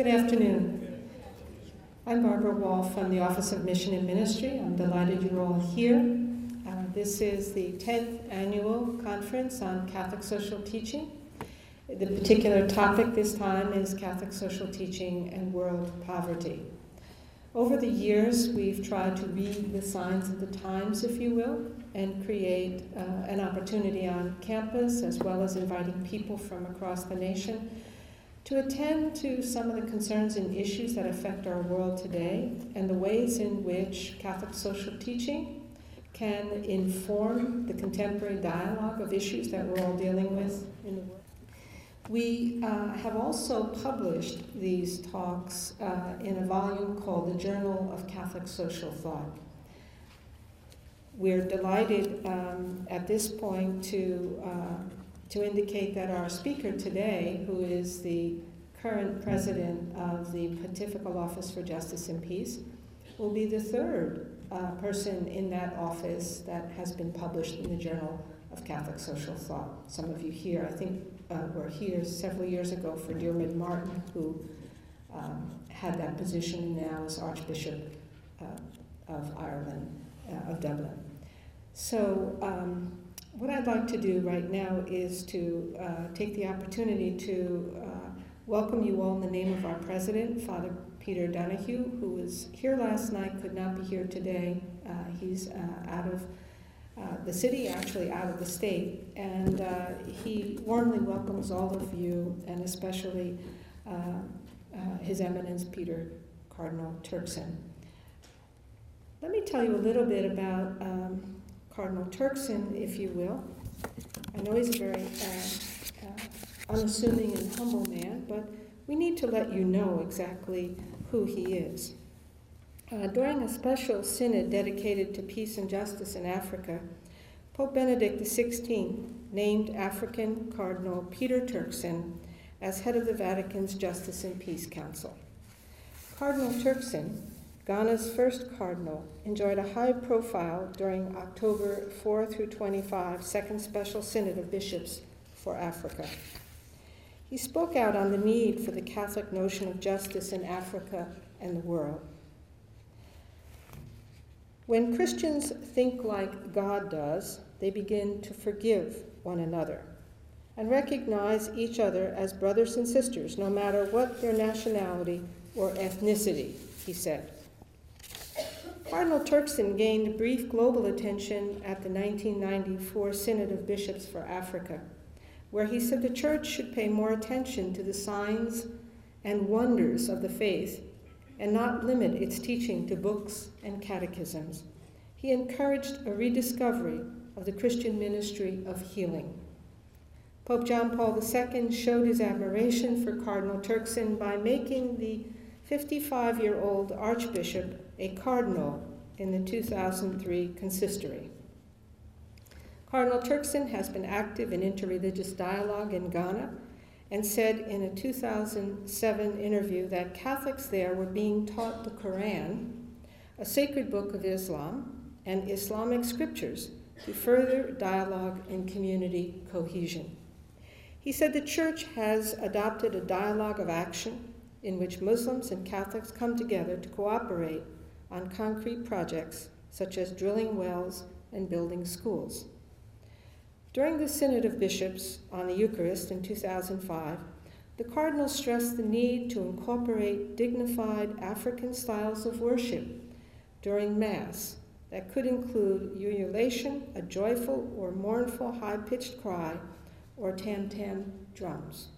Good afternoon. I'm Barbara Wall from the Office of Mission and Ministry. I'm delighted you're all here. Uh, this is the 10th annual conference on Catholic social teaching. The particular topic this time is Catholic social teaching and world poverty. Over the years, we've tried to read the signs of the times, if you will, and create uh, an opportunity on campus, as well as inviting people from across the nation to attend to some of the concerns and issues that affect our world today and the ways in which Catholic social teaching can inform the contemporary dialogue of issues that we're all dealing with in the world. We uh, have also published these talks uh, in a volume called the Journal of Catholic Social Thought. We're delighted um, at this point to, uh, to indicate that our speaker today, who is the current president of the Pontifical Office for Justice and Peace, will be the third uh, person in that office that has been published in the Journal of Catholic Social Thought. Some of you here, I think, uh, were here several years ago for Diarmuid Martin, who um, had that position now is Archbishop uh, of Ireland, uh, of Dublin. So, um, what I'd like to do right now is to uh, take the opportunity to uh, welcome you all in the name of our president, Father Peter Donohue, who was here last night, could not be here today. Uh, he's out of uh, the city, actually out of the state. And uh, he warmly welcomes all of you, and especially uh, uh, His Eminence Peter Cardinal Turkson. Let me tell you a little bit about um, Cardinal Turkson, if you will. I know he's a very unassuming and humble man, but we need to let you know exactly who he is. Uh, during a special synod dedicated to peace and justice in Africa, Pope Benedict XVI named African Cardinal Peter Turkson as head of the Vatican's Justice and Peace Council. Cardinal Turkson, Ghana's first cardinal, enjoyed a high profile during October 4 through 25 Second Special Synod of Bishops for Africa. He spoke out on the need for the Catholic notion of justice in Africa and the world. When Christians think like God does, they begin to forgive one another and recognize each other as brothers and sisters, no matter what their nationality or ethnicity, he said. Cardinal Turkson gained brief global attention at the 1994 Synod of Bishops for Africa, where he said the Church should pay more attention to the signs and wonders of the faith and not limit its teaching to books and catechisms. He encouraged a rediscovery of the Christian ministry of healing. Pope John Paul II showed his admiration for Cardinal Turkson by making the 55 year old Archbishop a cardinal in the 2003 consistory. Cardinal Turkson has been active in interreligious dialogue in Ghana and said in a 2007 interview that Catholics there were being taught the Quran, a sacred book of Islam, and Islamic scriptures to further dialogue and community cohesion. He said the Church has adopted a dialogue of action in which Muslims and Catholics come together to cooperate on concrete projects such as drilling wells and building schools. During the Synod of Bishops on the Eucharist in 2005, the Cardinal stressed the need to incorporate dignified African styles of worship during Mass that could include ululation, a joyful or mournful high pitched cry, or tam tam drums.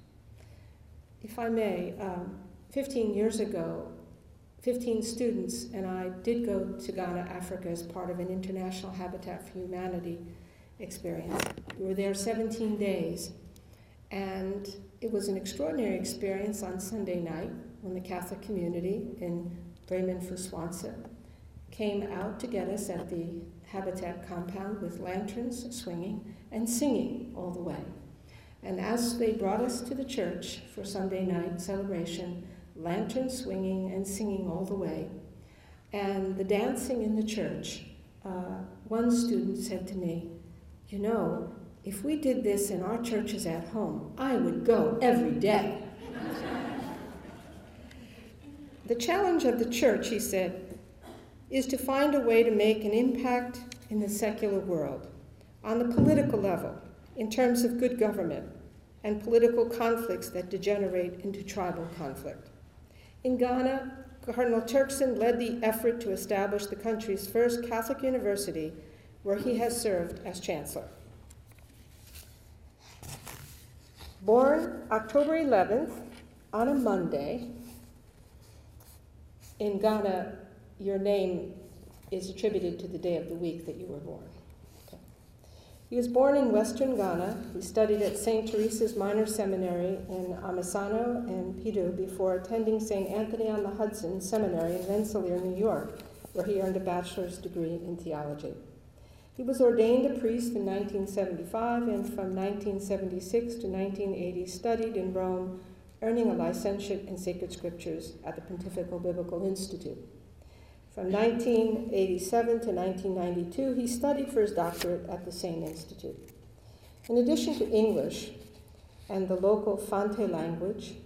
If I may, um, 15 years ago, 15 students and I did go to Ghana, Africa as part of an international Habitat for Humanity experience. We were there 17 days, and it was an extraordinary experience on Sunday night when the Catholic community in Bremen Fuswanza came out to get us at the Habitat compound with lanterns swinging and singing all the way. And as they brought us to the church for Sunday night celebration, lanterns swinging and singing all the way, and the dancing in the church, uh, one student said to me, you know, if we did this in our churches at home, I would go every day. The challenge of the church, he said, is to find a way to make an impact in the secular world, on the political level, in terms of good government, and political conflicts that degenerate into tribal conflict. In Ghana, Cardinal Turkson led the effort to establish the country's first Catholic university, where he has served as chancellor. Born October 11th on a Monday, in Ghana, your name is attributed to the day of the week that you were born. He was born in western Ghana. He studied at St. Teresa's Minor Seminary in Amisano and Pido before attending St. Anthony on the Hudson Seminary in Rensselaer, New York, where he earned a bachelor's degree in theology. He was ordained a priest in 1975 and from 1976 to 1980 studied in Rome, earning a licentiate in sacred scriptures at the Pontifical Biblical Institute. From 1987 to 1992, he studied for his doctorate at the same institute. In addition to English and the local Fante language,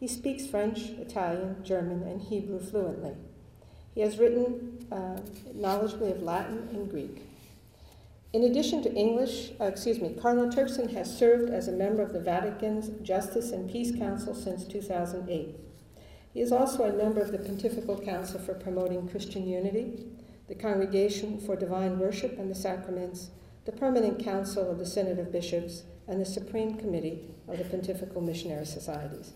he speaks French, Italian, German, and Hebrew fluently. He has written uh, knowledgeably of Latin and Greek. In addition to English, uh, excuse me, Cardinal Turkson has served as a member of the Vatican's Justice and Peace Council since 2008. He is also a member of the Pontifical Council for Promoting Christian Unity, the Congregation for Divine Worship and the Sacraments, the Permanent Council of the Synod of Bishops, and the Supreme Committee of the Pontifical Missionary Societies.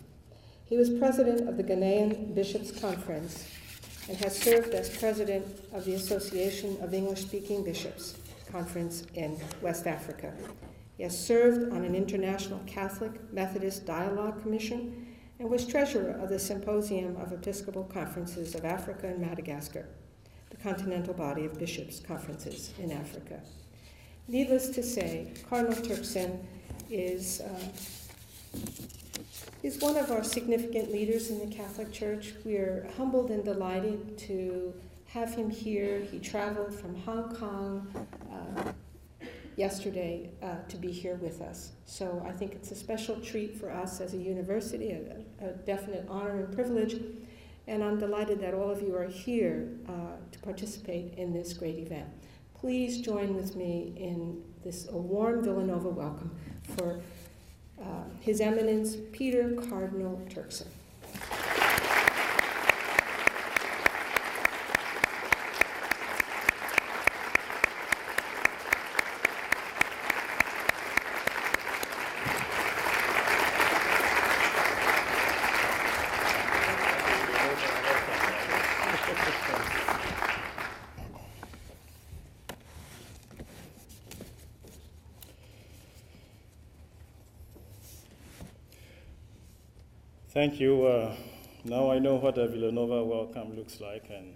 He was president of the Ghanaian Bishops' Conference and has served as president of the Association of English Speaking Bishops Conference in West Africa. He has served on an International Catholic Methodist Dialogue Commission and was treasurer of the Symposium of Episcopal Conferences of Africa and Madagascar, the continental body of bishops' conferences in Africa. Needless to say, Cardinal Turkson is, uh, is one of our significant leaders in the Catholic Church. We are humbled and delighted to have him here. He traveled from Hong Kong. Uh, yesterday uh, to be here with us. So I think it's a special treat for us as a university, a, a definite honor and privilege. And I'm delighted that all of you are here uh, to participate in this great event. Please join with me in this a warm Villanova welcome for uh, His Eminence Peter Cardinal Turkson. Thank you. Uh, now I know what a Villanova welcome looks like, and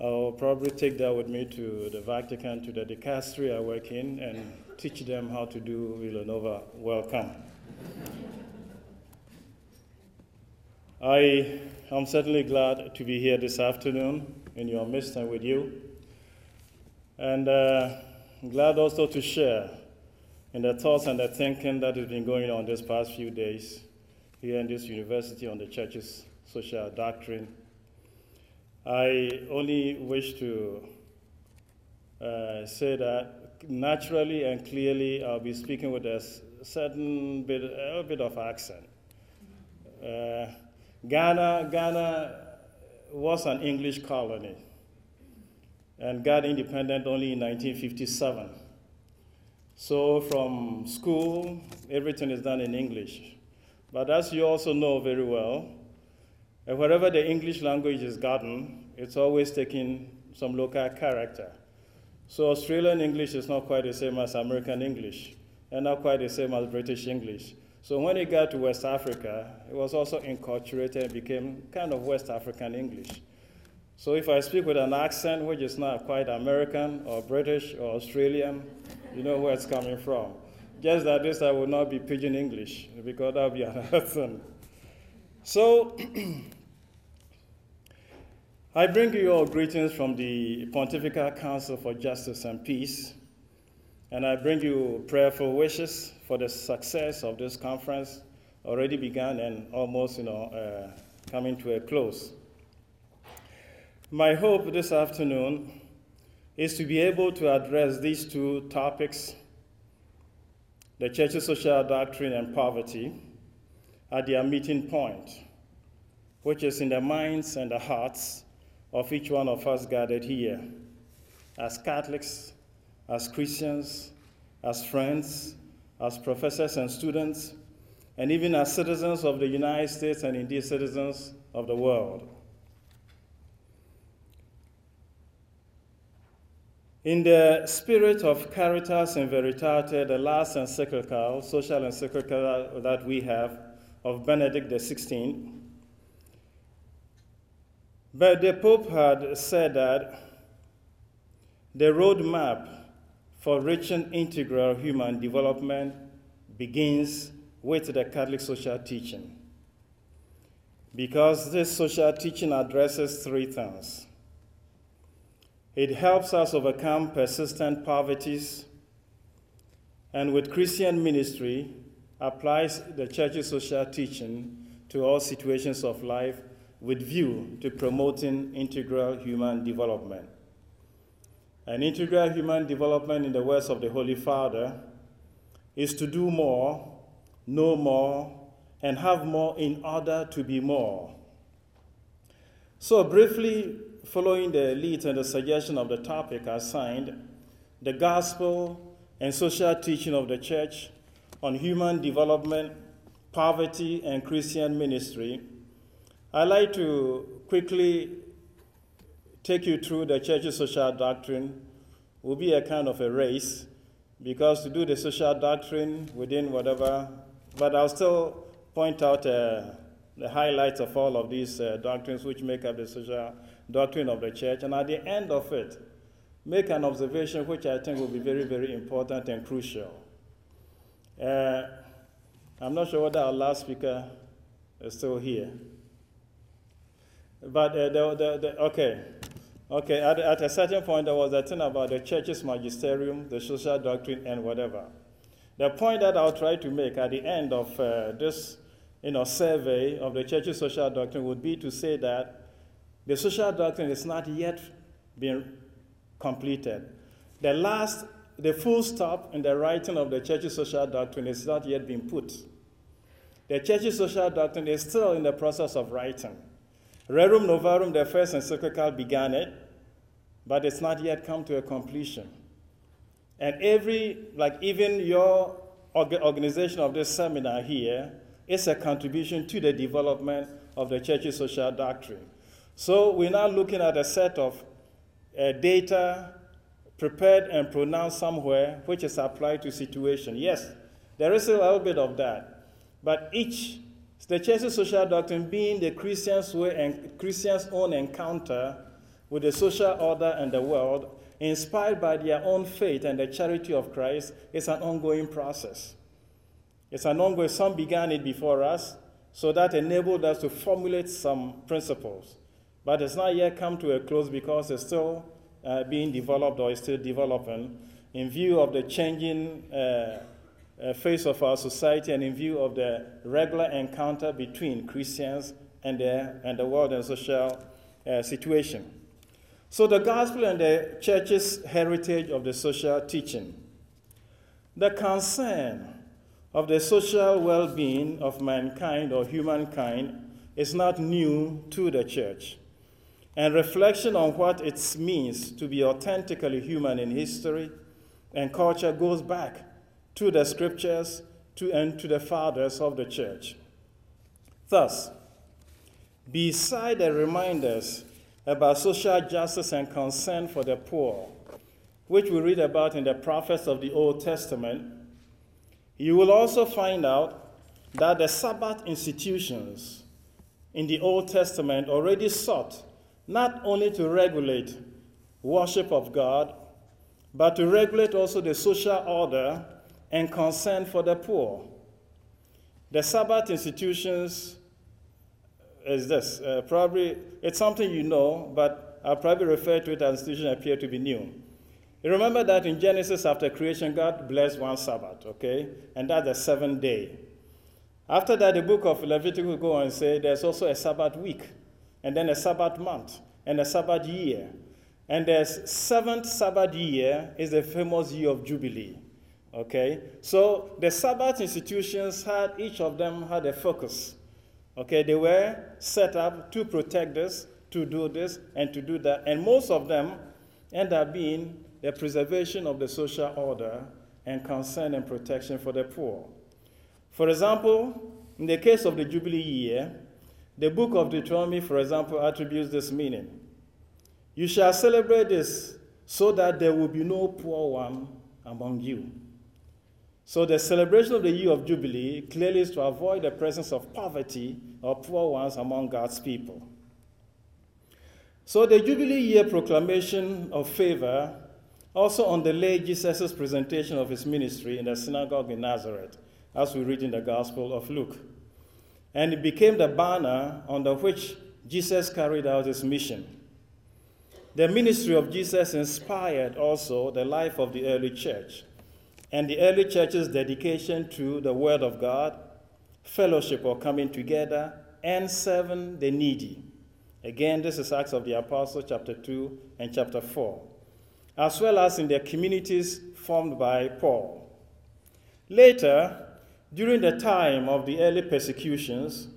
I'll probably take that with me to the Vatican, to the dicastery I work in, and teach them how to do Villanova welcome. I am certainly glad to be here this afternoon in your midst and with you. And uh, glad also to share in the thoughts and the thinking that has been going on these past few days here in this university on the church's social doctrine. I only wish to uh, say that naturally and clearly I'll be speaking with a certain bit, a bit of accent. Uh, Ghana, Ghana was an English colony and got independent only in 1957. So from school, everything is done in English. But as you also know very well, uh, wherever the English language is gotten, it's always taking some local character. So Australian English is not quite the same as American English, and not quite the same as British English. So when it got to West Africa, it was also enculturated and became kind of West African English. So if I speak with an accent which is not quite American or British or Australian, you know where it's coming from. Just that this I will not be pidgin English because that will be another. So, I bring you all greetings from the Pontifical Council for Justice and Peace, and I bring you prayerful wishes for the success of this conference already begun and almost, you know, uh, coming to a close. My hope this afternoon is to be able to address these two topics the church's social doctrine and poverty at their meeting point, which is in the minds and the hearts of each one of us gathered here as Catholics, as Christians, as friends, as professors and students, and even as citizens of the United States and indeed citizens of the world. In the spirit of Caritas in Veritate, the last encyclical, social encyclical that we have of Benedict XVI, but the Pope had said that the roadmap for reaching integral human development begins with the Catholic social teaching. Because this social teaching addresses three things it helps us overcome persistent poverties, and with Christian ministry, applies the church's social teaching to all situations of life with view to promoting integral human development. And integral human development, in the words of the Holy Father, is to do more, know more, and have more in order to be more. So, briefly, following the lead and the suggestion of the topic assigned, the gospel and social teaching of the church on human development, poverty, and Christian ministry, I'd like to quickly take you through the church's social doctrine. Will be a kind of a race because to do the social doctrine within whatever, but I'll still point out uh, the highlights of all of these uh, doctrines which make up the social doctrine of the church. And at the end of it, make an observation which I think will be very, very important and crucial. Uh, I'm not sure whether our last speaker is still here. But uh, the, the, the, okay, okay. At, at a certain point, there was a thing about the church's magisterium, the social doctrine, and whatever. The point that I'll try to make at the end of uh, this, you know, survey of the church's social doctrine would be to say that the social doctrine is not yet being completed. The last, the full stop in the writing of the church's social doctrine is not yet being put. The church's social doctrine is still in the process of writing. Rerum Novarum, the first encyclical, began it, but it's not yet come to a completion. And every, like even your organization of this seminar here, is a contribution to the development of the church's social doctrine. So we're now looking at a set of uh, data prepared and pronounced somewhere, which is applied to situation. Yes, there is a little bit of that, but each the church's social doctrine being the Christian's way and Christians' own encounter with the social order and the world, inspired by their own faith and the charity of Christ, is an ongoing process. It's an ongoing. Some began it before us, so that enabled us to formulate some principles but it's not yet come to a close because it's still uh, being developed or is still developing in view of the changing uh, uh, face of our society and in view of the regular encounter between Christians and the, and the world and social uh, situation. So, the gospel and the church's heritage of the social teaching. The concern of the social well being of mankind or humankind is not new to the church and reflection on what it means to be authentically human in history and culture goes back to the scriptures to, and to the fathers of the church. Thus, beside the reminders about social justice and concern for the poor, which we read about in the prophets of the Old Testament, you will also find out that the Sabbath institutions in the Old Testament already sought not only to regulate worship of God, but to regulate also the social order and concern for the poor. The Sabbath institutions is this. Uh, probably it's something you know, but I'll probably refer to it as institutions appear to be new. You remember that in Genesis, after creation, God blessed one Sabbath, okay? And that's the seventh day. After that, the book of Leviticus go and say there's also a Sabbath week, and then a Sabbath month, and a Sabbath year. And there's seventh Sabbath year is the famous year of Jubilee. Okay? So the Sabbath institutions had, each of them had a focus. Okay? They were set up to protect this, to do this, and to do that. And most of them end up being the preservation of the social order and concern and protection for the poor. For example, in the case of the Jubilee year, the book of Deuteronomy, for example, attributes this meaning. You shall celebrate this so that there will be no poor one among you. So, the celebration of the year of Jubilee clearly is to avoid the presence of poverty or poor ones among God's people. So, the Jubilee year proclamation of favor also on the underlay Jesus' presentation of his ministry in the synagogue in Nazareth, as we read in the Gospel of Luke. And it became the banner under which Jesus carried out his mission. The ministry of Jesus inspired also the life of the early church and the early church's dedication to the Word of God, fellowship or coming together, and serving the needy. Again, this is Acts of the Apostles, chapter 2 and chapter 4, as well as in the communities formed by Paul. Later, during the time of the early persecutions,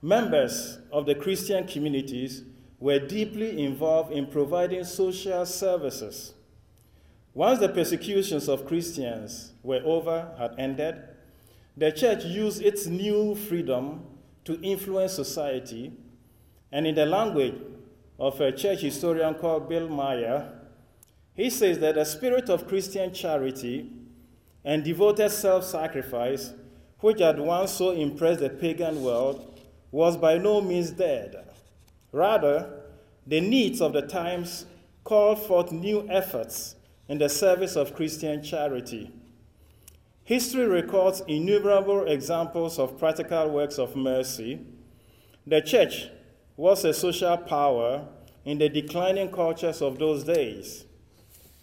members of the Christian communities were deeply involved in providing social services once the persecutions of Christians were over, had ended, the church used its new freedom to influence society. And in the language of a church historian called Bihlmeyer, he says that the spirit of Christian charity and devoted self sacrifice, which had once so impressed the pagan world, was by no means dead. Rather, the needs of the times called forth new efforts in the service of Christian charity. History records innumerable examples of practical works of mercy. The church was a social power in the declining cultures of those days.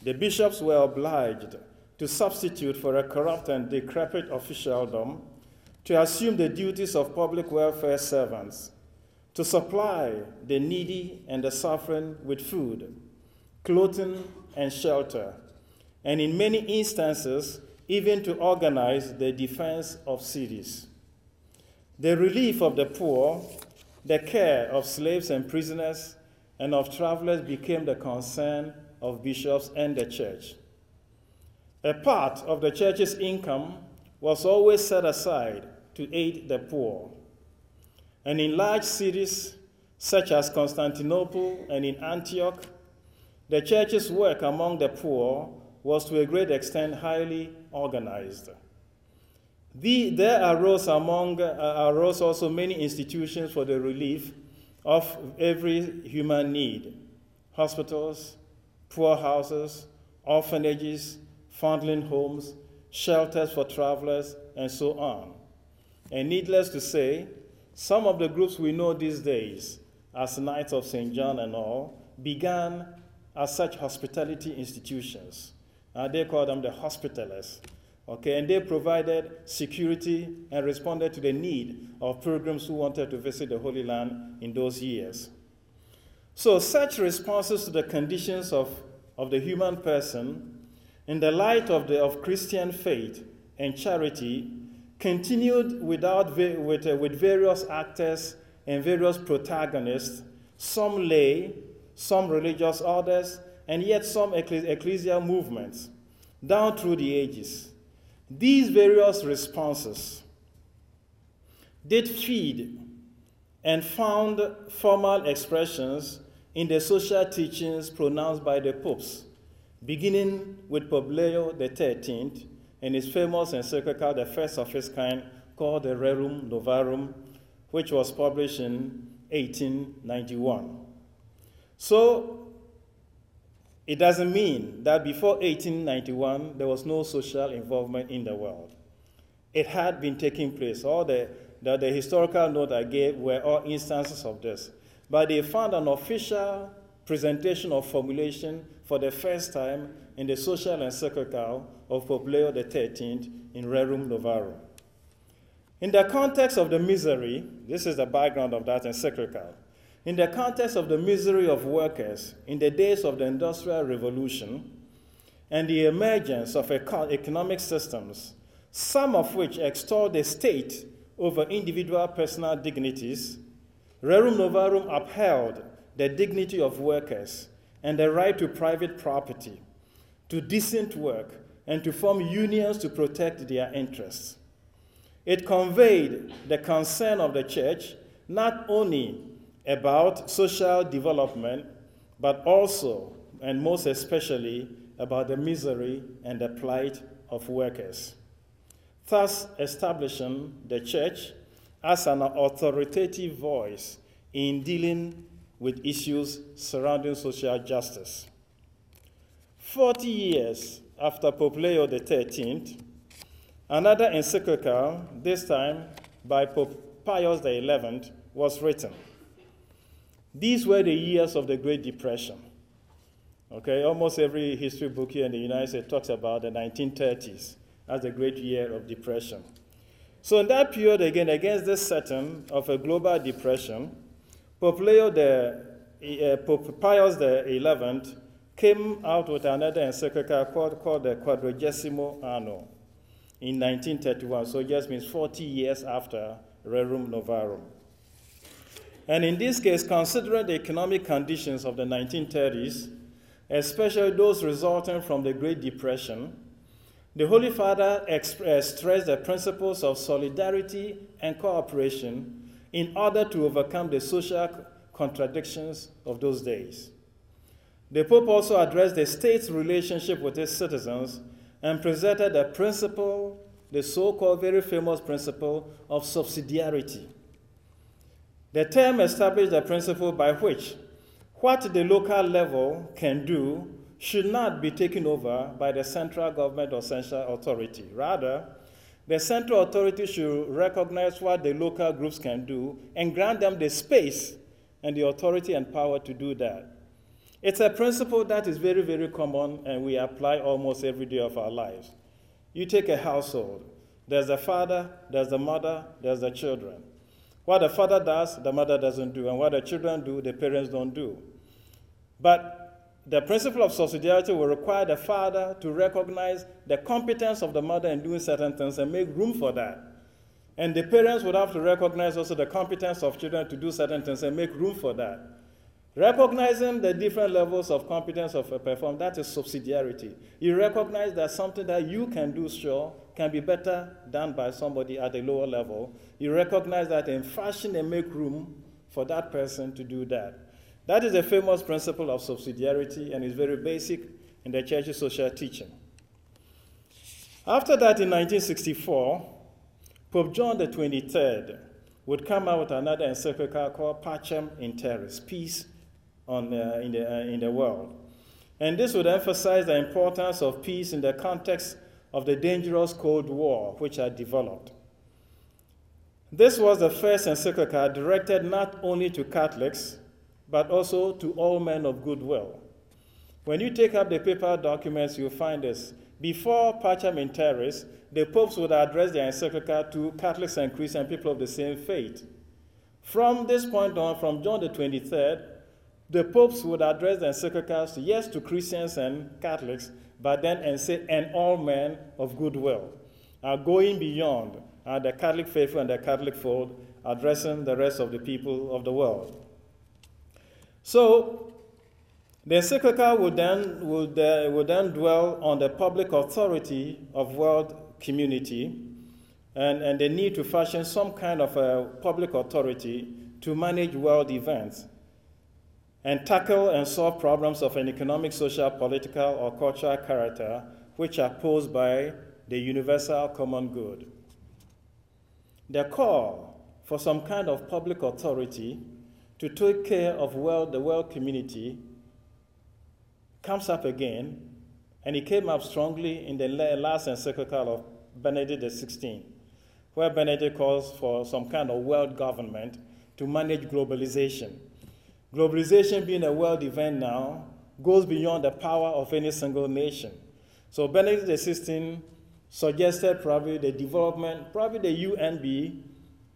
The bishops were obliged to substitute for a corrupt and decrepit officialdom, to assume the duties of public welfare servants, to supply the needy and the suffering with food, clothing, and shelter, and in many instances, even to organize the defense of cities. The relief of the poor, the care of slaves and prisoners, and of travelers became the concern of bishops and the church. A part of the church's income was always set aside to aid the poor. And in large cities such as Constantinople and in Antioch, the church's work among the poor was to a great extent highly organized. The, there arose among uh, arose also many institutions for the relief of every human need hospitals, poorhouses, orphanages, foundling homes, shelters for travelers, and so on. And needless to say, some of the groups we know these days, as Knights of St. John and all, began as such hospitality institutions. Uh, they call them the hospitalers. Okay, and they provided security and responded to the need of pilgrims who wanted to visit the Holy Land in those years. So, such responses to the conditions of, of the human person, in the light of, the, of Christian faith and charity, continued without, with, uh, with various actors and various protagonists, some lay, some religious orders, and yet some ecclesial movements down through the ages. These various responses did feed and found formal expressions in the social teachings pronounced by the popes, beginning with Pope Leo XIII and his famous encyclical, the first of its kind, called the Rerum Novarum, which was published in 1891. So, it doesn't mean that before 1891 there was no social involvement in the world. It had been taking place. All the, the, the historical note I gave were all instances of this. But they found an official presentation of formulation for the first time in the social encyclical of Pope Leo XIII in Rerum Novarum. In the context of the misery, this is the background of that encyclical. In the context of the misery of workers in the days of the Industrial Revolution and the emergence of economic systems, some of which extol the state over individual personal dignities, Rerum Novarum upheld the dignity of workers and the right to private property, to decent work, and to form unions to protect their interests. It conveyed the concern of the church not only about social development, but also, and most especially, about the misery and the plight of workers, thus establishing the church as an authoritative voice in dealing with issues surrounding social justice. Forty years after Pope Leo XIII, another encyclical, this time by Pope Pius XI, was written. These were the years of the Great Depression. Okay, almost every history book here in the United States talks about the 1930s as the great year of depression. So, in that period, again, against this setting of a global depression, Pope Leo the uh, Pope Pius XI came out with another encyclical called, called the Quadragesimo Anno in 1931. So, it just means 40 years after Rerum Novarum. And in this case, considering the economic conditions of the 1930s, especially those resulting from the Great Depression, the Holy Father stressed the principles of solidarity and cooperation in order to overcome the social contradictions of those days. The Pope also addressed the state's relationship with its citizens and presented the principle, the so called very famous principle of subsidiarity the term established a principle by which what the local level can do should not be taken over by the central government or central authority. Rather, the central authority should recognize what the local groups can do and grant them the space and the authority and power to do that. It's a principle that is very, very common and we apply almost every day of our lives. You take a household, there's a father, there's a mother, there's the children. What the father does, the mother doesn't do, and what the children do, the parents don't do. But the principle of subsidiarity will require the father to recognize the competence of the mother in doing certain things and make room for that. And the parents would have to recognize also the competence of children to do certain things and make room for that. Recognizing the different levels of competence of a perform, that is subsidiarity. You recognize that something that you can do, sure, can be better done by somebody at a lower level. You recognize that and fashion and make room for that person to do that. That is a famous principle of subsidiarity and is very basic in the church's social teaching. After that, in 1964, Pope John 23rd would come out with another encyclical called Pacem in Terris, Peace on, uh, in, the, uh, in the world. And this would emphasize the importance of peace in the context of the dangerous Cold War which had developed. This was the first encyclical directed not only to Catholics, but also to all men of goodwill. When you take up the paper documents, you'll find this. Before Pacem in Terris, the popes would address their encyclical to Catholics and Christian people of the same faith. From this point on, from John the 23rd, the popes would address the encyclicals, to yes, to Christians and Catholics, but then and say, and all men of goodwill, are going beyond uh, the Catholic faith and the Catholic fold, addressing the rest of the people of the world. So, the encyclical would then, would, uh, would then dwell on the public authority of world community and, and the need to fashion some kind of a public authority to manage world events and tackle and solve problems of an economic, social, political, or cultural character which are posed by the universal common good. The call for some kind of public authority to take care of the world community comes up again, and it came up strongly in the last encyclical of Benedict XVI, where Benedict calls for some kind of world government to manage globalization Globalization being a world event now goes beyond the power of any single nation. So Benedict XVI suggested probably the development, probably the UNB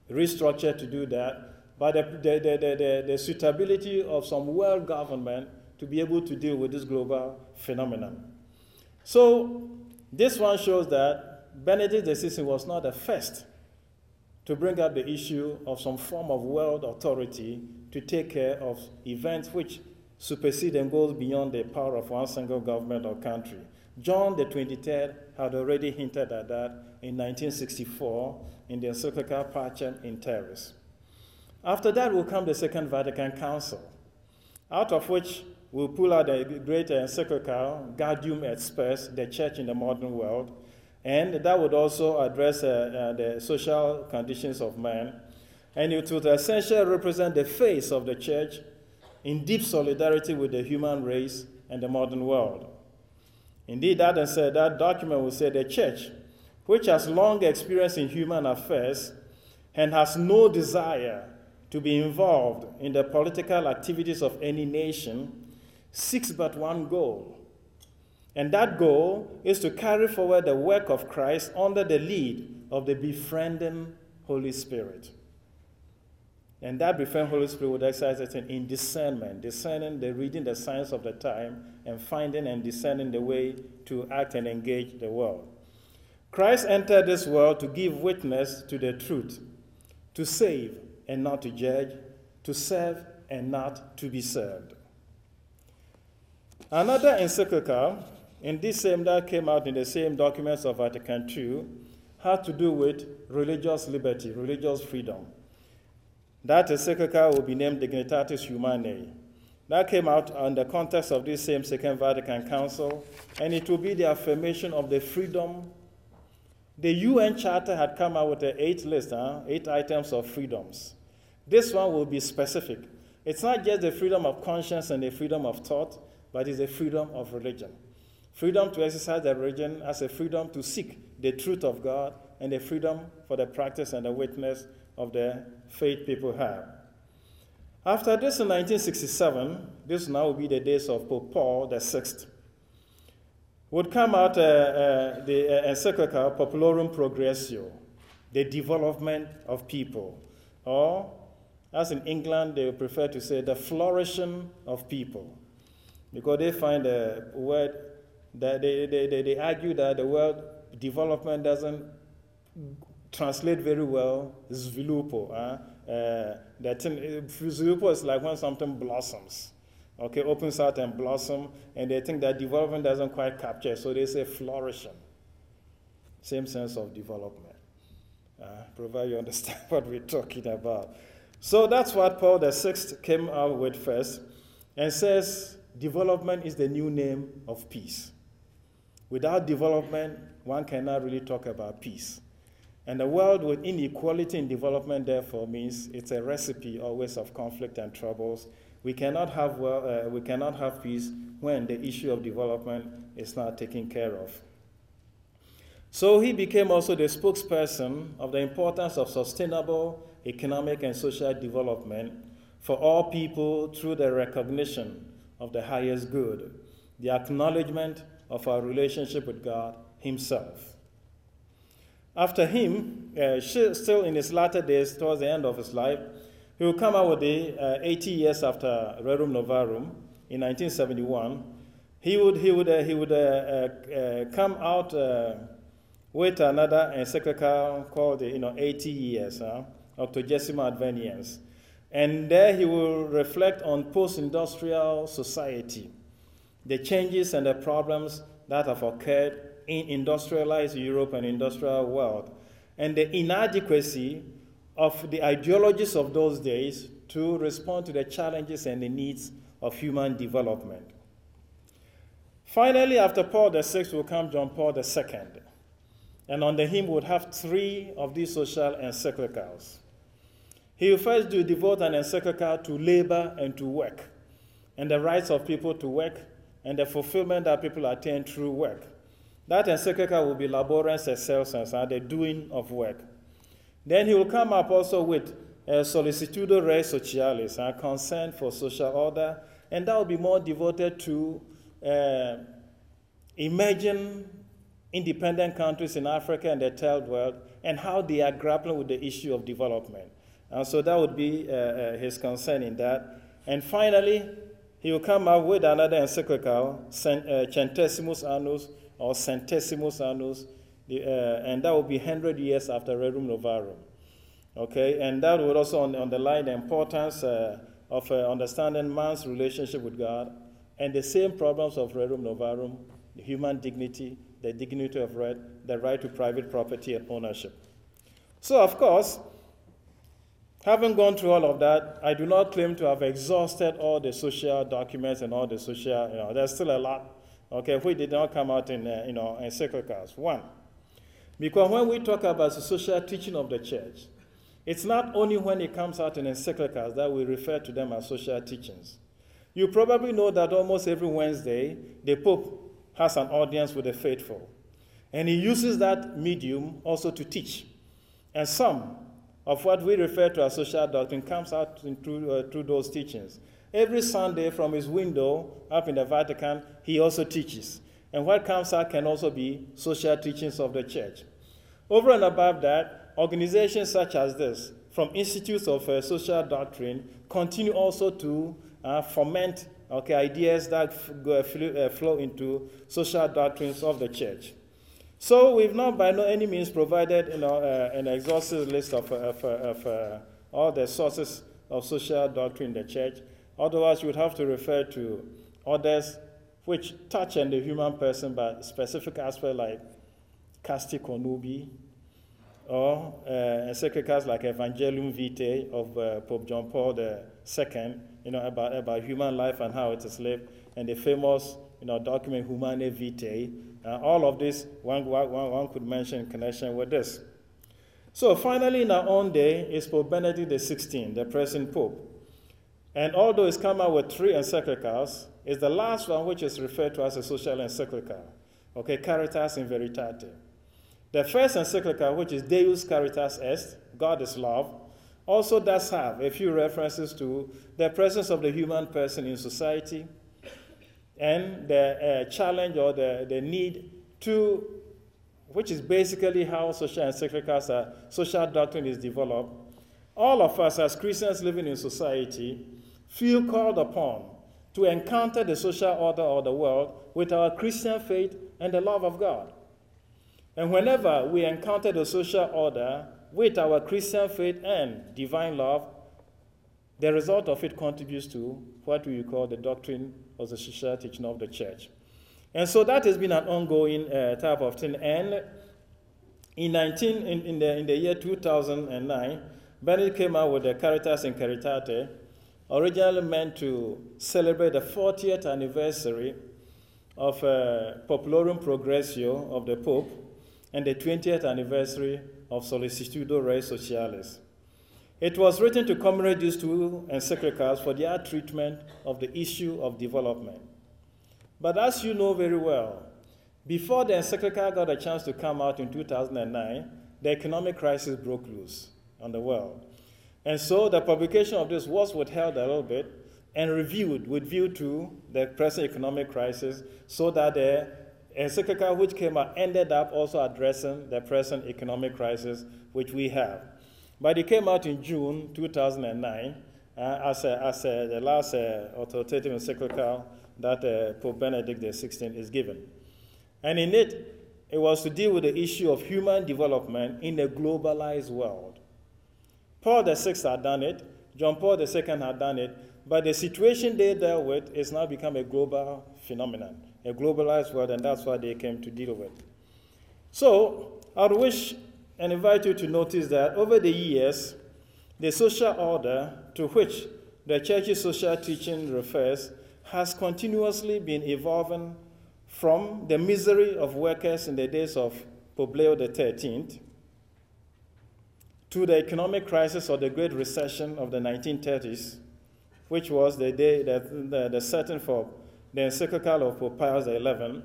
restructured to do that, but the, the, the, the, the suitability of some world government to be able to deal with this global phenomenon. So, this one shows that Benedict XVI was not the first to bring up the issue of some form of world authority to take care of events which supersede and goes beyond the power of one single government or country. John the 23rd had already hinted at that in 1964 in the encyclical Pacem in Terris. After that will come the Second Vatican Council, out of which we'll pull out the great encyclical Gaudium et Spes, the Church in the Modern World, and that would also address uh, uh, the social conditions of man. And it would essentially represent the face of the church in deep solidarity with the human race and the modern world. Indeed, that, said, that document will say the church, which has long experience in human affairs and has no desire to be involved in the political activities of any nation, seeks but one goal and that goal is to carry forward the work of Christ under the lead of the befriending Holy Spirit. And that befriending Holy Spirit would exercise it in discernment, discerning the reading the signs of the time, and finding and discerning the way to act and engage the world. Christ entered this world to give witness to the truth, to save and not to judge, to serve and not to be served. Another encyclical in this same that came out in the same documents of Vatican II had to do with religious liberty, religious freedom. That encyclical will be named Dignitatis Humanae. That came out in the context of this same Second Vatican Council, and it will be the affirmation of the freedom. The UN Charter had come out with an eight list, huh? eight items of freedoms. This one will be specific. It's not just the freedom of conscience and the freedom of thought, but it's the freedom of religion. Freedom to exercise their religion as a freedom to seek the truth of God and the freedom for the practice and the witness of the faith people have. After this in 1967, this now will be the days of Pope Paul VI, would come out uh, uh, the uh, encyclical Populorum Progressio, the development of people, or as in England they prefer to say the flourishing of people, because they find the word that they, they, they, they argue that the word development doesn't translate very well sviluppo. Huh? Uh, that sviluppo is like when something blossoms, okay, opens out and blossom, and they think that development doesn't quite capture, so they say flourishing. Same sense of development. Uh, provide you understand what we're talking about. So that's what Paul VI came out with first, and says development is the new name of peace. Without development, one cannot really talk about peace. And a world with inequality in development, therefore, means it's a recipe always of conflict and troubles. We cannot have, well, uh, we cannot have peace when the issue of development is not taken care of. So he became also the spokesperson of the importance of sustainable economic and social development for all people through the recognition of the highest good, the acknowledgement of our relationship with God Himself. After him, uh, still in his latter days, towards the end of his life, he will come out with the uh, 80 years after Rerum Novarum in 1971. He would, he would, uh, he would uh, uh, come out uh, with another encyclical called you know, 80 Years, huh? Octogesima Adveniens. And there he will reflect on post industrial society the changes and the problems that have occurred in industrialized Europe and industrial world, and the inadequacy of the ideologies of those days to respond to the challenges and the needs of human development. Finally, after Paul VI will come John Paul II, and under him would have three of these social encyclicals. He will first do devote an encyclical to labor and to work, and the rights of people to work and the fulfillment that people attain through work. That encyclical will be Laborem Exercens, and the doing of work. Then he will come up also with uh, Sollicitudo Rei Socialis, a concern for social order, and that will be more devoted to uh, emerging independent countries in Africa and the third world and how they are grappling with the issue of development. And so that would be uh, uh, his concern in that. And finally, he will come up with another encyclical, uh, Centesimus Annus or Centesimus Annus, the, uh, and that will be 100 years after Rerum Novarum. Okay, and that would also underline the importance uh, of uh, understanding man's relationship with God and the same problems of Rerum Novarum, the human dignity, the dignity of right, the right to private property and ownership. So, of course, having gone through all of that, I do not claim to have exhausted all the social documents and all the social, you know, there's still a lot, okay, which did not come out in, uh, you know, encyclicals. One, because when we talk about the social teaching of the church, it's not only when it comes out in encyclicals that we refer to them as social teachings. You probably know that almost every Wednesday, the Pope has an audience with the faithful. And he uses that medium also to teach. And some of what we refer to as social doctrine comes out through, uh, through those teachings. Every Sunday from his window up in the Vatican, he also teaches. And what comes out can also be social teachings of the church. Over and above that, organizations such as this, from institutes of uh, social doctrine, continue also to uh, foment okay, ideas that go, uh, flow into social doctrines of the church. So we've not by no any means provided you know, uh, an exhaustive list of, uh, of, uh, of uh, all the sources of social doctrine in the church. Otherwise, you would have to refer to others which touch on the human person, but specific aspects like Casti Connubii, or uh, encyclicals like Evangelium Vitae of uh, Pope John Paul II, you know, about, about human life and how it is lived, and the famous you know, document Humanae Vitae. Uh, all of this one, one, one could mention in connection with this. So finally, in our own day is Pope Benedict XVI, the present Pope. And although he's come out with three encyclicals, it's the last one which is referred to as a social encyclical, okay, Caritas in Veritate. The first encyclical, which is Deus Caritas Est, God is Love, also does have a few references to the presence of the human person in society and the uh, challenge or the, the need to, which is basically how social encyclicals are, social doctrine is developed. All of us as Christians living in society feel called upon to encounter the social order of the world with our Christian faith and the love of God. And whenever we encounter the social order with our Christian faith and divine love, the result of it contributes to what we call the doctrine of the social teaching of the church. And so that has been an ongoing uh, type of thing. And in, 19, in, in, the, in the year 2009, Benedict came out with the Caritas in Caritate, originally meant to celebrate the 40th anniversary of uh, Populorum Progressio of the Pope and the 20th anniversary of Sollicitudo Rei Socialis. It was written to commemorate these two encyclicals for their treatment of the issue of development. But as you know very well, before the encyclical got a chance to come out in 2009, the economic crisis broke loose on the world. And so the publication of this was withheld a little bit and reviewed with view to the present economic crisis so that the encyclical which came out ended up also addressing the present economic crisis which we have. But it came out in June 2009 uh, as, a, as a, the last uh, authoritative encyclical that uh, Pope Benedict XVI is given. And in it, it was to deal with the issue of human development in a globalized world. Paul VI had done it, John Paul II had done it, but the situation they dealt with is now become a global phenomenon a globalized world, and that's what they came to deal with. So, I wish and invite you to notice that over the years, the social order to which the church's social teaching refers has continuously been evolving from the misery of workers in the days of Pope Leo XIII to the economic crisis or the Great Recession of the 1930s, which was the day that the, the setting for the encyclical of Pope Pius XI,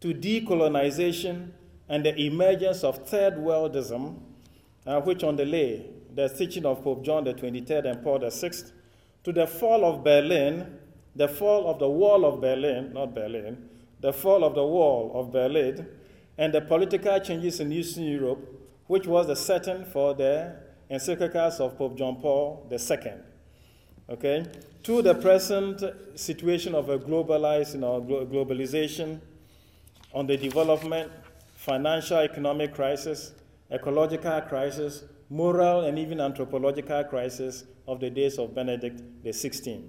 to decolonization and the emergence of third worldism, uh, which underlay the teaching of Pope John the 23rd and Paul VI, to the fall of Berlin, the fall of the wall of Berlin, not Berlin, the fall of the wall of Berlin, and the political changes in Eastern Europe, which was the setting for the encyclicals of Pope John Paul II. Okay, to the present situation of a globalized, you know, globalization, on the development, financial, economic crisis, ecological crisis, moral, and even anthropological crisis of the days of Benedict XVI.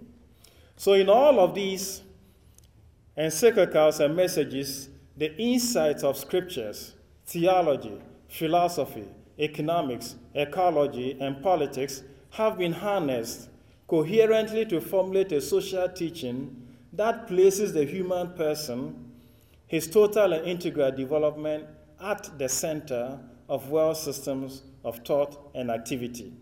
So, in all of these encyclicals and messages, the insights of scriptures, theology, philosophy, economics, ecology, and politics have been harnessed coherently to formulate a social teaching that places the human person, his total and integral development, at the center of world systems of thought and activity.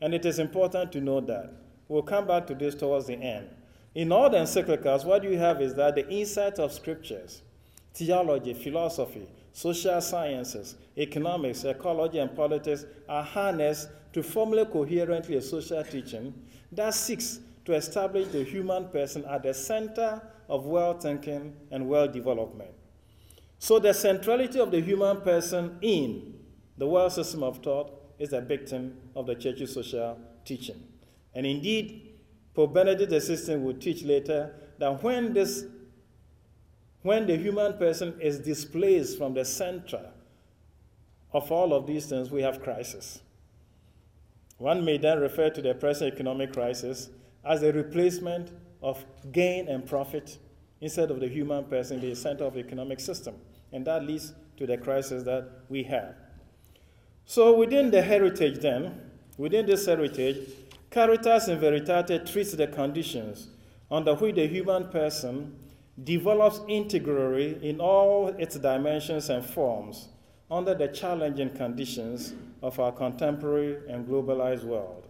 And it is important to note that. We'll come back to this towards the end. In all the encyclicals, what you have is that the insight of scriptures, theology, philosophy, social sciences, economics, ecology, and politics are harnessed to formulate coherently a social teaching that seeks to establish the human person at the center of world thinking and world development. So, the centrality of the human person in the world system of thought is a victim of the church's social teaching. And indeed, Pope Benedict XVI will teach later that when this when the human person is displaced from the center of all of these things, we have crisis. One may then refer to the present economic crisis as a replacement of gain and profit instead of the human person, the center of the economic system. And that leads to the crisis that we have. So within the heritage then, within this heritage, Caritas in Veritate treats the conditions under which the human person develops integrally in all its dimensions and forms under the challenging conditions of our contemporary and globalized world.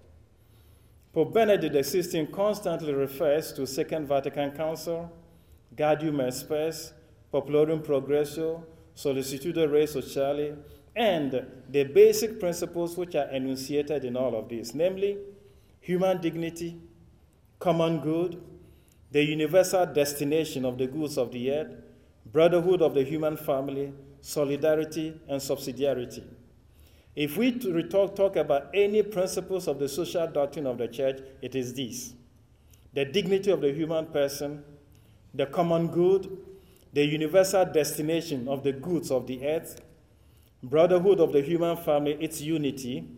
Pope Benedict XVI constantly refers to Second Vatican Council, Gaudium et Spes, Populorum Progressio, Sollicitudo Rei Socialis, and the basic principles which are enunciated in all of these, namely human dignity, common good, the universal destination of the goods of the earth, brotherhood of the human family, solidarity, and subsidiarity. If we talk, talk about any principles of the social doctrine of the church, it is this the dignity of the human person, the common good, the universal destination of the goods of the earth, brotherhood of the human family, its unity,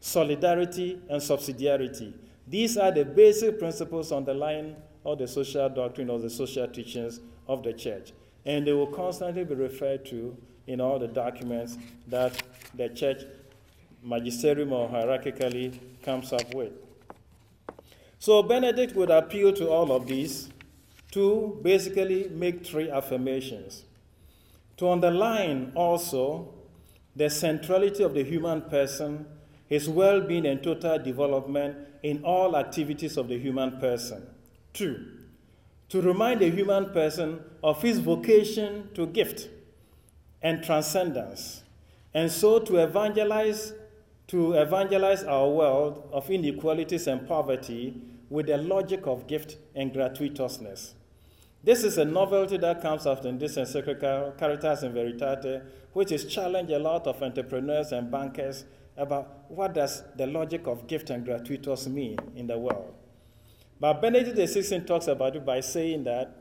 solidarity, and subsidiarity. These are the basic principles underlying all the social doctrine or the social teachings of the church. And they will constantly be referred to in all the documents that the church magisterium or hierarchically comes up with. So Benedict would appeal to all of these to basically make three affirmations. To underline also the centrality of the human person, his well being and total development in all activities of the human person. Two, to remind the human person of his vocation to gift and transcendence, and so to evangelize to evangelize our world of inequalities and poverty with the logic of gift and gratuitousness. This is a novelty that comes after this encyclical, Caritas in Veritate, which is challenge a lot of entrepreneurs and bankers about what does the logic of gift and gratuitous mean in the world. But Benedict XVI talks about it by saying that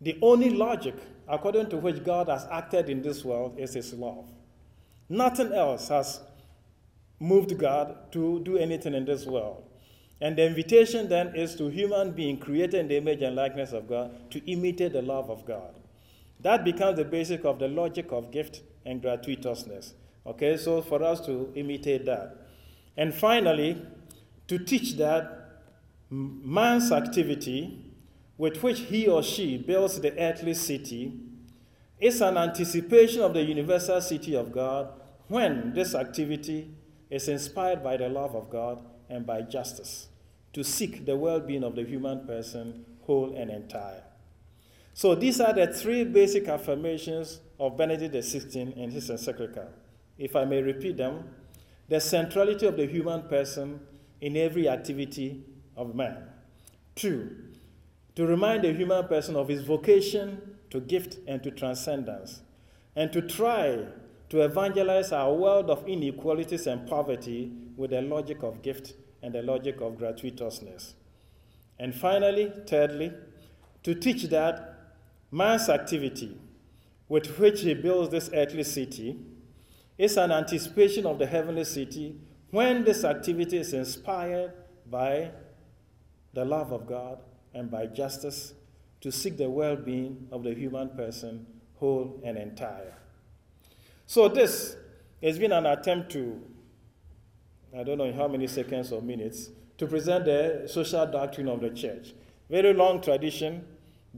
the only logic according to which God has acted in this world is his love. Nothing else has moved God to do anything in this world. And the invitation then is to human being created in the image and likeness of God to imitate the love of God. That becomes the basic of the logic of gift and gratuitousness. Okay, so for us to imitate that. And finally, to teach that man's activity with which he or she builds the earthly city is an anticipation of the universal city of God when this activity is inspired by the love of God and by justice to seek the well being of the human person, whole and entire. So these are the three basic affirmations of Benedict XVI in his encyclical. If I may repeat them, the centrality of the human person in every activity of man. Two, to remind the human person of his vocation to gift and to transcendence. and to try to evangelize our world of inequalities and poverty with the logic of gift and the logic of gratuitousness. And finally, thirdly, to teach that man's activity with which he builds this earthly city is an anticipation of the heavenly city when this activity is inspired by the love of God and by justice to seek the well being of the human person, whole and entire. So, this has been an attempt to, I don't know how many seconds or minutes, to present the social doctrine of the church. Very long tradition,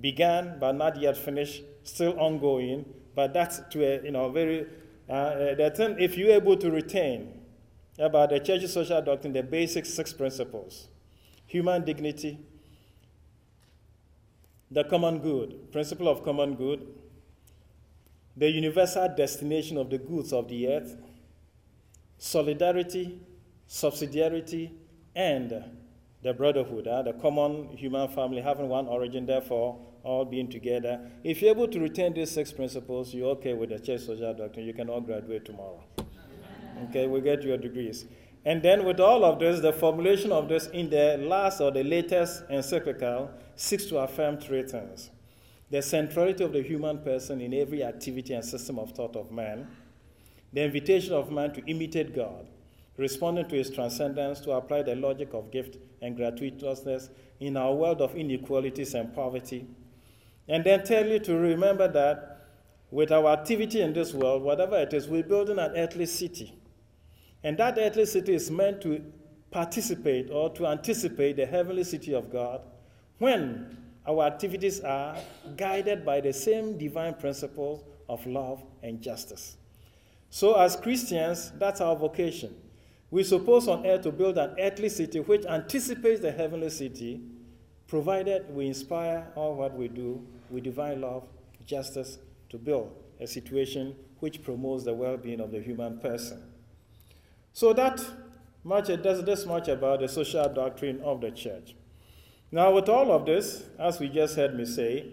began but not yet finished, still ongoing, but that's to a you know very uh, uh the thing, if you're able to retain about the church's social doctrine, the basic six principles human dignity, the common good, principle of common good, the universal destination of the goods of the earth, solidarity, subsidiarity, and the brotherhood, uh, the common human family having one origin, therefore all being together. If you're able to retain these six principles, you're okay with the church social doctrine. You can all graduate tomorrow. Okay, we get your degrees. And then, with all of this, the formulation of this in the last or the latest encyclical seeks to affirm three things the centrality of the human person in every activity and system of thought of man, the invitation of man to imitate God, responding to his transcendence to apply the logic of gift and gratuitousness in our world of inequalities and poverty, and then tell you to remember that with our activity in this world, whatever it is, we're building an earthly city and that earthly city is meant to participate or to anticipate the heavenly city of God when our activities are guided by the same divine principles of love and justice. So, as Christians, that's our vocation. We're supposed on earth to build an earthly city which anticipates the heavenly city, provided we inspire all what we do with divine love, justice, to build a situation which promotes the well being of the human person. So that much does this much about the social doctrine of the church. Now, with all of this, as we just heard me say,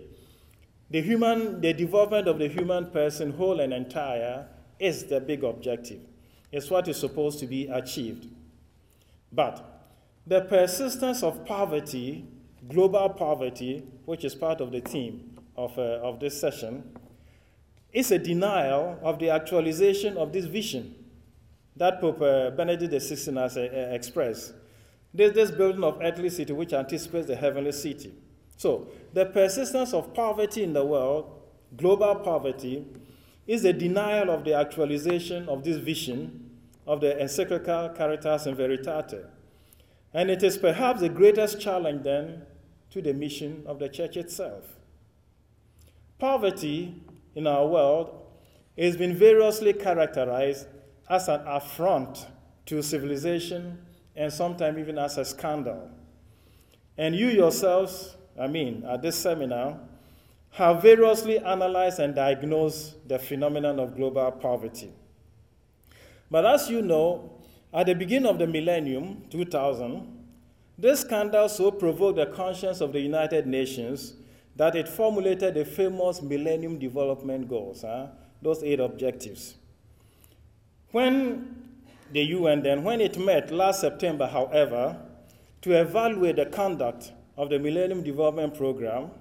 the human, the development of the human person, whole and entire, is the big objective. It's what is supposed to be achieved. But the persistence of poverty, global poverty, which is part of the theme of, uh, of this session, is a denial of the actualization of this vision that Pope uh, Benedict XVI has uh, expressed. There's this building of earthly city which anticipates the heavenly city. So, the persistence of poverty in the world, global poverty, is a denial of the actualization of this vision of the encyclical Caritas in Veritate. And it is perhaps the greatest challenge then to the mission of the church itself. Poverty in our world has been variously characterized as an affront to civilization and sometimes even as a scandal. And you yourselves, I mean, at this seminar, have variously analyzed and diagnosed the phenomenon of global poverty. But as you know, at the beginning of the millennium, 2000, this scandal so provoked the conscience of the United Nations that it formulated the famous Millennium Development Goals, huh? those eight objectives. When the UN then, when it met last September, however, to evaluate the conduct of the Millennium Development Program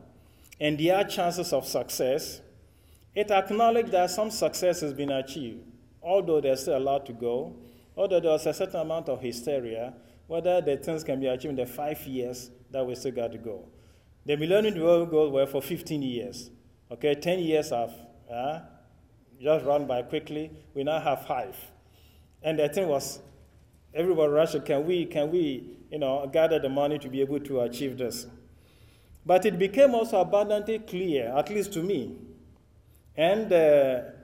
and their chances of success, it acknowledged that some success has been achieved, although there's still a lot to go, although there was a certain amount of hysteria, whether the things can be achieved in the five years that we still got to go. The Millennium Development Goals were for 15 years. Okay, 10 years have uh, just run by quickly. We now have five. And the thing was, everybody rushed, can we, can we, you know, gather the money to be able to achieve this? But it became also abundantly clear, at least to me, and the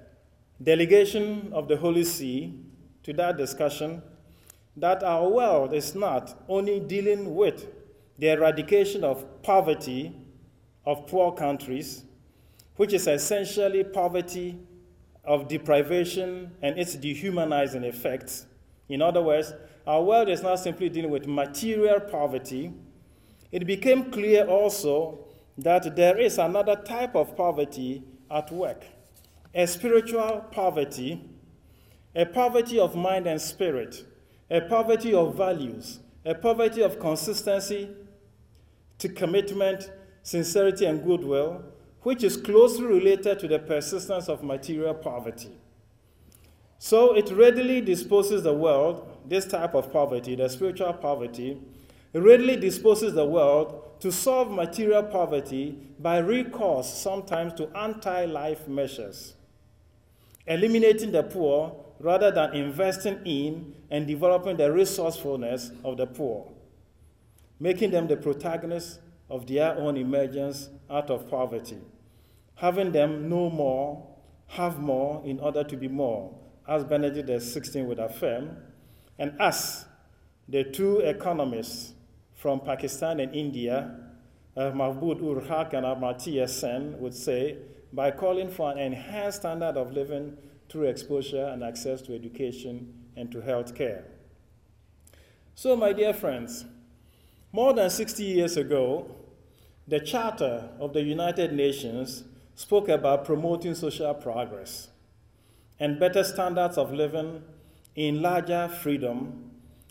delegation of the Holy See to that discussion, that our world is not only dealing with the eradication of poverty of poor countries, which is essentially poverty of deprivation and its dehumanizing effects. In other words, our world is not simply dealing with material poverty. It became clear also that there is another type of poverty at work. a spiritual poverty, a poverty of mind and spirit, a poverty of values, a poverty of consistency to commitment, sincerity, and goodwill, which is closely related to the persistence of material poverty. So it readily disposes the world, this type of poverty, the spiritual poverty, readily disposes the world to solve material poverty by recourse sometimes to anti life measures, eliminating the poor rather than investing in and developing the resourcefulness of the poor, making them the protagonists of their own emergence out of poverty, having them know more, have more in order to be more, as Benedict XVI would affirm, and us, the two economists from Pakistan and India, uh, Mahbub ul Haq and Amartya Sen, would say, by calling for an enhanced standard of living through exposure and access to education and to health care. So, my dear friends, more than 60 years ago, the Charter of the United Nations spoke about promoting social progress and better standards of living in larger freedom,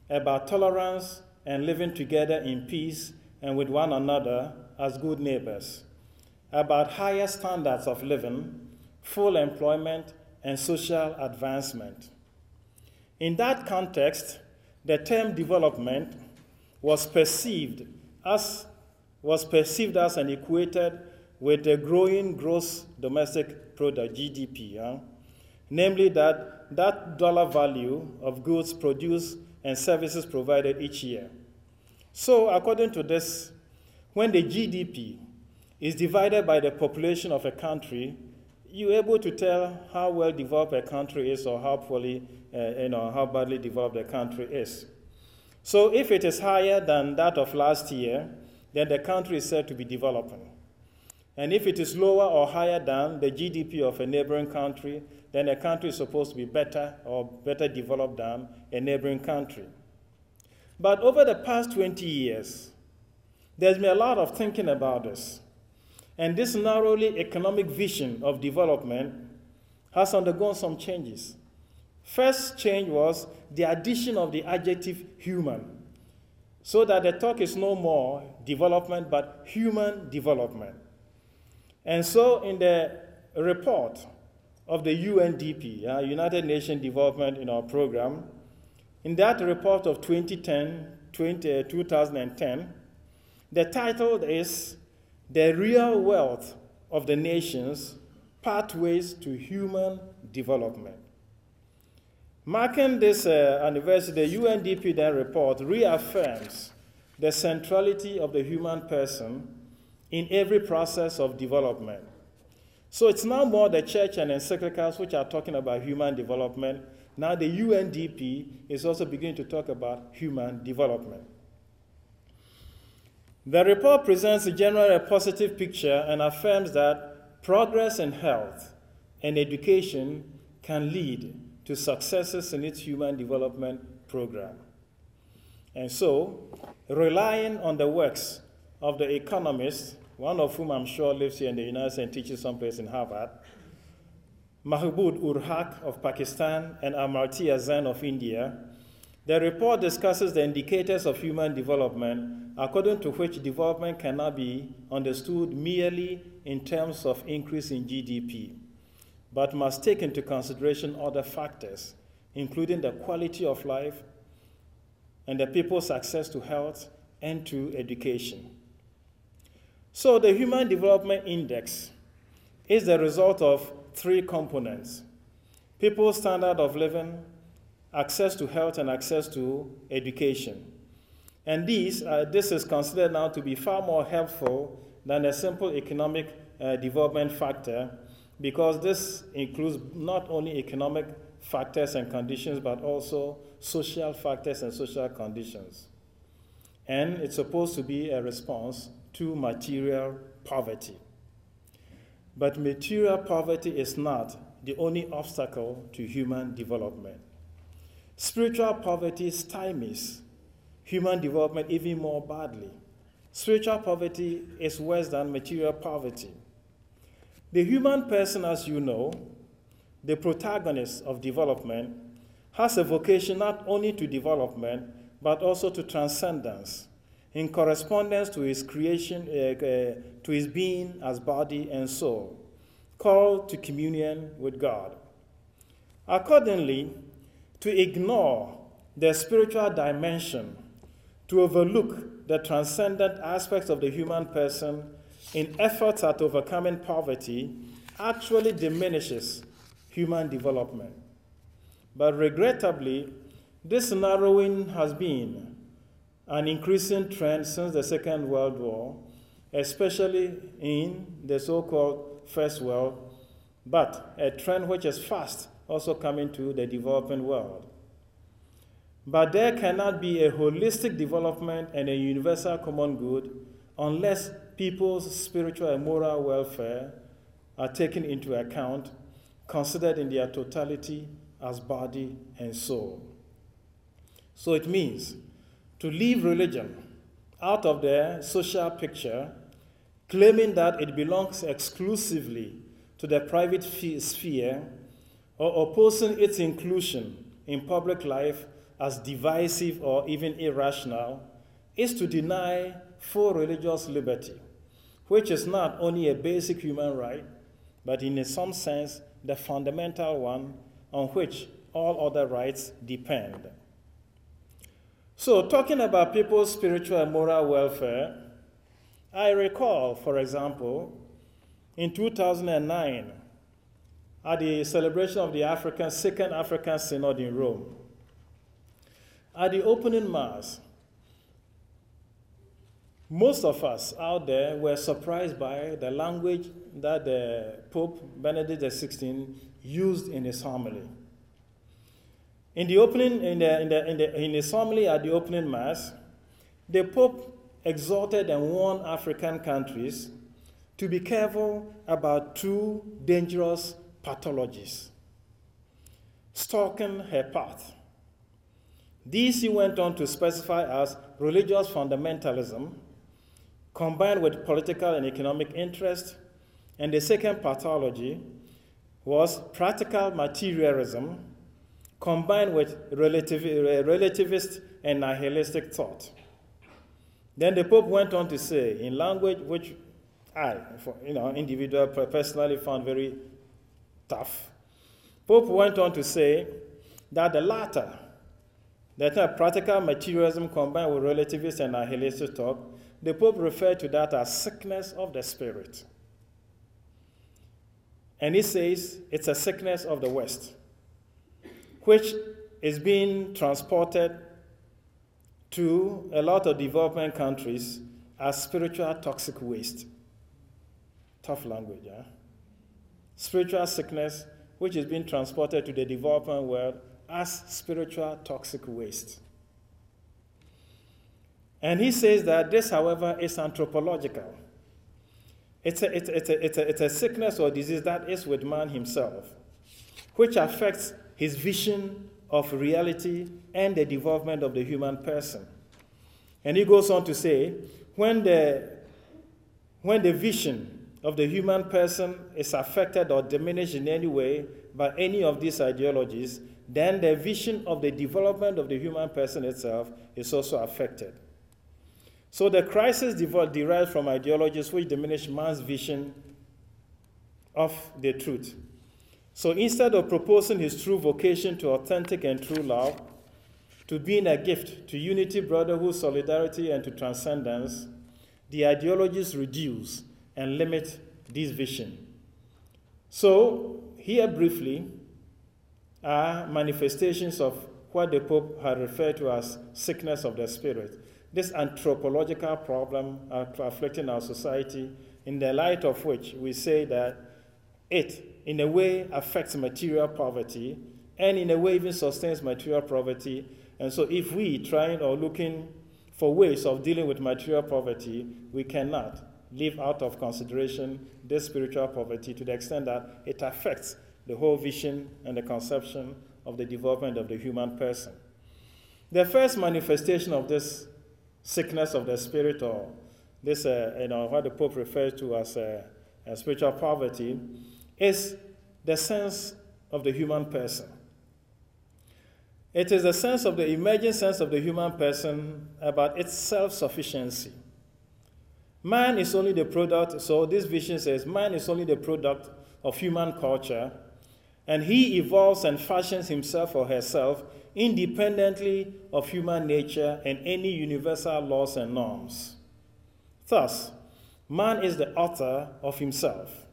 about tolerance and living together in peace and with one another as good neighbors, about higher standards of living, full employment, and social advancement. In that context, the term development was perceived as was perceived as and equated with the growing gross domestic product GDP, namely that that dollar value of goods produced and services provided each year. So, according to this, when the GDP is divided by the population of a country, you're able to tell how well developed a country is or how poorly, uh, you know, how badly developed a country is. So if it is higher than that of last year, then the country is said to be developing. And if it is lower or higher than the GDP of a neighboring country, then a country is supposed to be better or better developed than a neighboring country. But over the past 20 years, there's been a lot of thinking about this. And this narrowly economic vision of development has undergone some changes. First change was the addition of the adjective human, so that the talk is no more development but human development. And so, in the report of the UNDP, uh, United Nations Development in our program, in that report of 2010, 20, uh, 2010, the title is the real wealth of the nations pathways to human development. Marking this uh, anniversary, the UNDP then report reaffirms the centrality of the human person in every process of development. So it's now more the church and encyclicals which are talking about human development. Now the UNDP is also beginning to talk about human development. The report presents a generally a positive picture and affirms that progress in health and education can lead to successes in its human development program. And so, relying on the works of the economists, one of whom I'm sure lives here in the United States and teaches someplace in Harvard, Mahbub ul Haq of Pakistan and Amartya Sen of India, the report discusses the indicators of human development, according to which development cannot be understood merely in terms of increase in GDP, but must take into consideration other factors, including the quality of life and the people's access to health and to education. So, the Human Development Index is the result of three components people's standard of living, access to health and access to education. And these, uh, this is considered now to be far more helpful than a simple economic uh, development factor because this includes not only economic factors and conditions but also social factors and social conditions. And it's supposed to be a response to material poverty. But material poverty is not the only obstacle to human development. Spiritual poverty stymies human development even more badly. Spiritual poverty is worse than material poverty. The human person, as you know, the protagonist of development, has a vocation not only to development, but also to transcendence in correspondence to his creation, uh, uh, to his being as body and soul, called to communion with God. Accordingly, to ignore the spiritual dimension, to overlook the transcendent aspects of the human person in efforts at overcoming poverty actually diminishes human development. But regrettably, this narrowing has been an increasing trend since the Second World War, especially in the so called First World, but a trend which is fast also coming to the developing world. But there cannot be a holistic development and a universal common good unless people's spiritual and moral welfare are taken into account, considered in their totality as body and soul. So it means to leave religion out of the social picture, claiming that it belongs exclusively to the private sphere, or opposing its inclusion in public life as divisive or even irrational, is to deny full religious liberty, which is not only a basic human right, but in some sense the fundamental one on which all other rights depend. So, talking about people's spiritual and moral welfare, I recall, for example, in 2009, at the celebration of the African, Second African Synod in Rome, at the opening Mass, most of us out there were surprised by the language that the Pope Benedict XVI used in his homily. In the opening, in the, in the, in the, in homily at the opening mass, the Pope exhorted and warned African countries to be careful about two dangerous pathologies stalking her path. These he went on to specify as religious fundamentalism combined with political and economic interest. And the second pathology was practical materialism combined with relativ- uh, relativist and nihilistic thought. Then the Pope went on to say, in language which I, for, you know, individual personally found very tough, Pope went on to say that the latter, that practical materialism combined with relativist and nihilistic thought, the Pope referred to that as sickness of the spirit. And he says it's a sickness of the West, which is being transported to a lot of developing countries as spiritual toxic waste. Tough language, yeah? Spiritual sickness, which is being transported to the developing world as spiritual toxic waste. And he says that this, however, is anthropological. It's a, it's, a, it's, a, it's a sickness or disease that is with man himself, which affects his vision of reality and the development of the human person. And he goes on to say when the, when the vision of the human person is affected or diminished in any way by any of these ideologies, then the vision of the development of the human person itself is also affected. So the crisis derives from ideologies which diminish man's vision of the truth. So instead of proposing his true vocation to authentic and true love, to being a gift to unity, brotherhood, solidarity, and to transcendence, the ideologies reduce and limit this vision. So, here briefly are manifestations of what the Pope had referred to as sickness of the spirit this anthropological problem afflicting our society, in the light of which we say that it, in a way, affects material poverty, and in a way, even sustains material poverty. And so, if we trying or looking for ways of dealing with material poverty, we cannot leave out of consideration this spiritual poverty to the extent that it affects the whole vision and the conception of the development of the human person. The first manifestation of this sickness of the spirit or this, uh, you know, what the Pope refers to as uh, spiritual poverty, is the sense of the human person. It is the sense of the emerging sense of the human person about its self sufficiency. Man is only the product, so this vision says, man is only the product of human culture, and he evolves and fashions himself or herself independently of human nature and any universal laws and norms. Thus, man is the author of himself,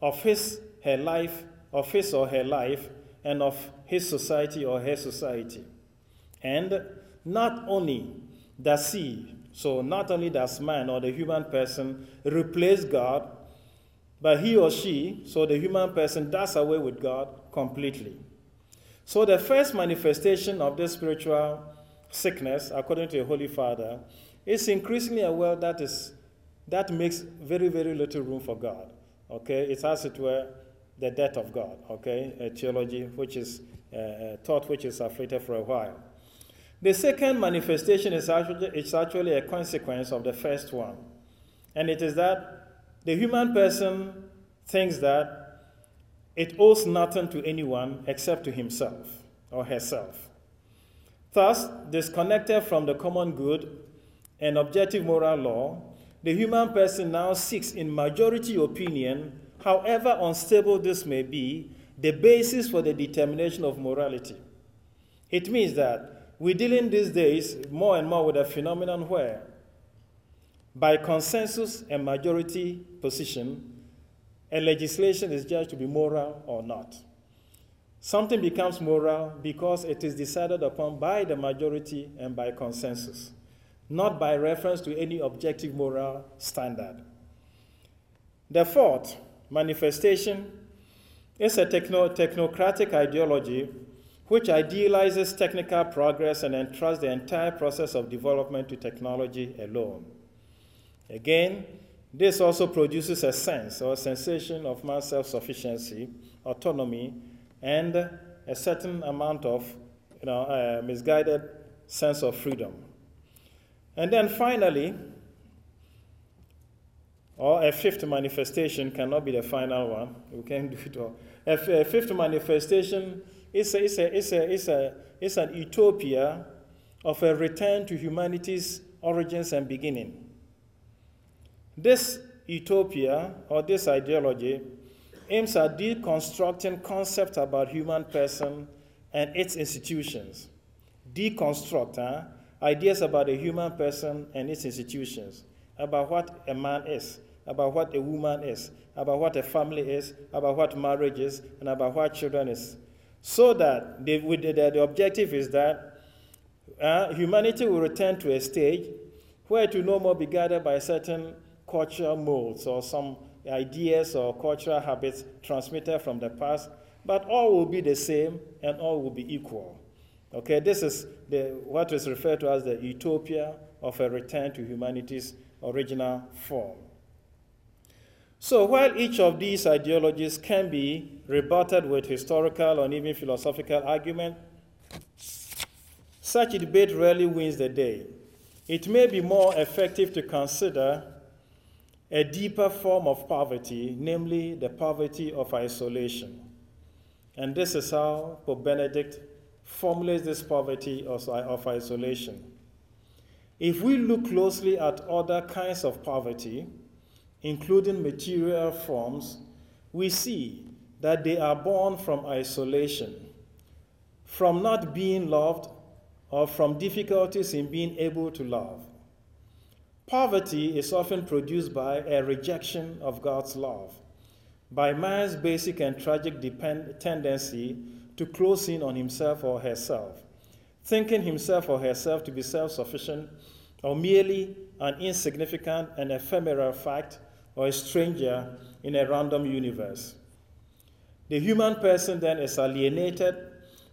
of his, her life, of his or her life, and of his society or her society. And not only does he, so not only does man or the human person replace God, but he or she, so the human person, does away with God completely. So the first manifestation of this spiritual sickness, according to the Holy Father, is increasingly a world that is that makes very, very little room for God. Okay, it's as it were the death of God, okay? A theology which is uh, uh, thought which is afflicted for a while. The second manifestation is actually, it's actually a consequence of the first one. And it is that the human person thinks that it owes nothing to anyone except to himself or herself. Thus, disconnected from the common good and objective moral law, the human person now seeks, in majority opinion, however unstable this may be, the basis for the determination of morality. It means that we're dealing these days more and more with a phenomenon where, by consensus and majority position, a legislation is judged to be moral or not. Something becomes moral because it is decided upon by the majority and by consensus, not by reference to any objective moral standard. The fourth manifestation is a techno- technocratic ideology which idealizes technical progress and entrusts the entire process of development to technology alone. Again, this also produces a sense or a sensation of man's self sufficiency, autonomy, and a certain amount of you know, uh, misguided sense of freedom. And then finally, or a fifth manifestation cannot be the final one. We can't do it all. A, f- a fifth manifestation is, a, is, a, is, a, is, a, is an utopia of a return to humanity's origins and beginning. This utopia or this ideology aims at deconstructing concepts about human person and its institutions. Deconstruct huh? ideas about a human person and its institutions, about what a man is, about what a woman is, about what a family is, about what marriage is, and about what children is. So that the, the, the objective is that uh, humanity will return to a stage where it will no more be guided by certain cultural molds or some ideas or cultural habits transmitted from the past, but all will be the same and all will be equal. Okay, this is the, what is referred to as the utopia of a return to humanity's original form. So, while each of these ideologies can be rebutted with historical or even philosophical argument, such a debate rarely wins the day. It may be more effective to consider a deeper form of poverty, namely the poverty of isolation. And this is how Pope Benedict formulates this poverty of, isolation. If we look closely at other kinds of poverty, including material forms, we see that they are born from isolation, from not being loved, or from difficulties in being able to love. Poverty is often produced by a rejection of God's love, by man's basic and tragic depend- tendency to close in on himself or herself, thinking himself or herself to be self sufficient or merely an insignificant and ephemeral fact or a stranger in a random universe. The human person then is alienated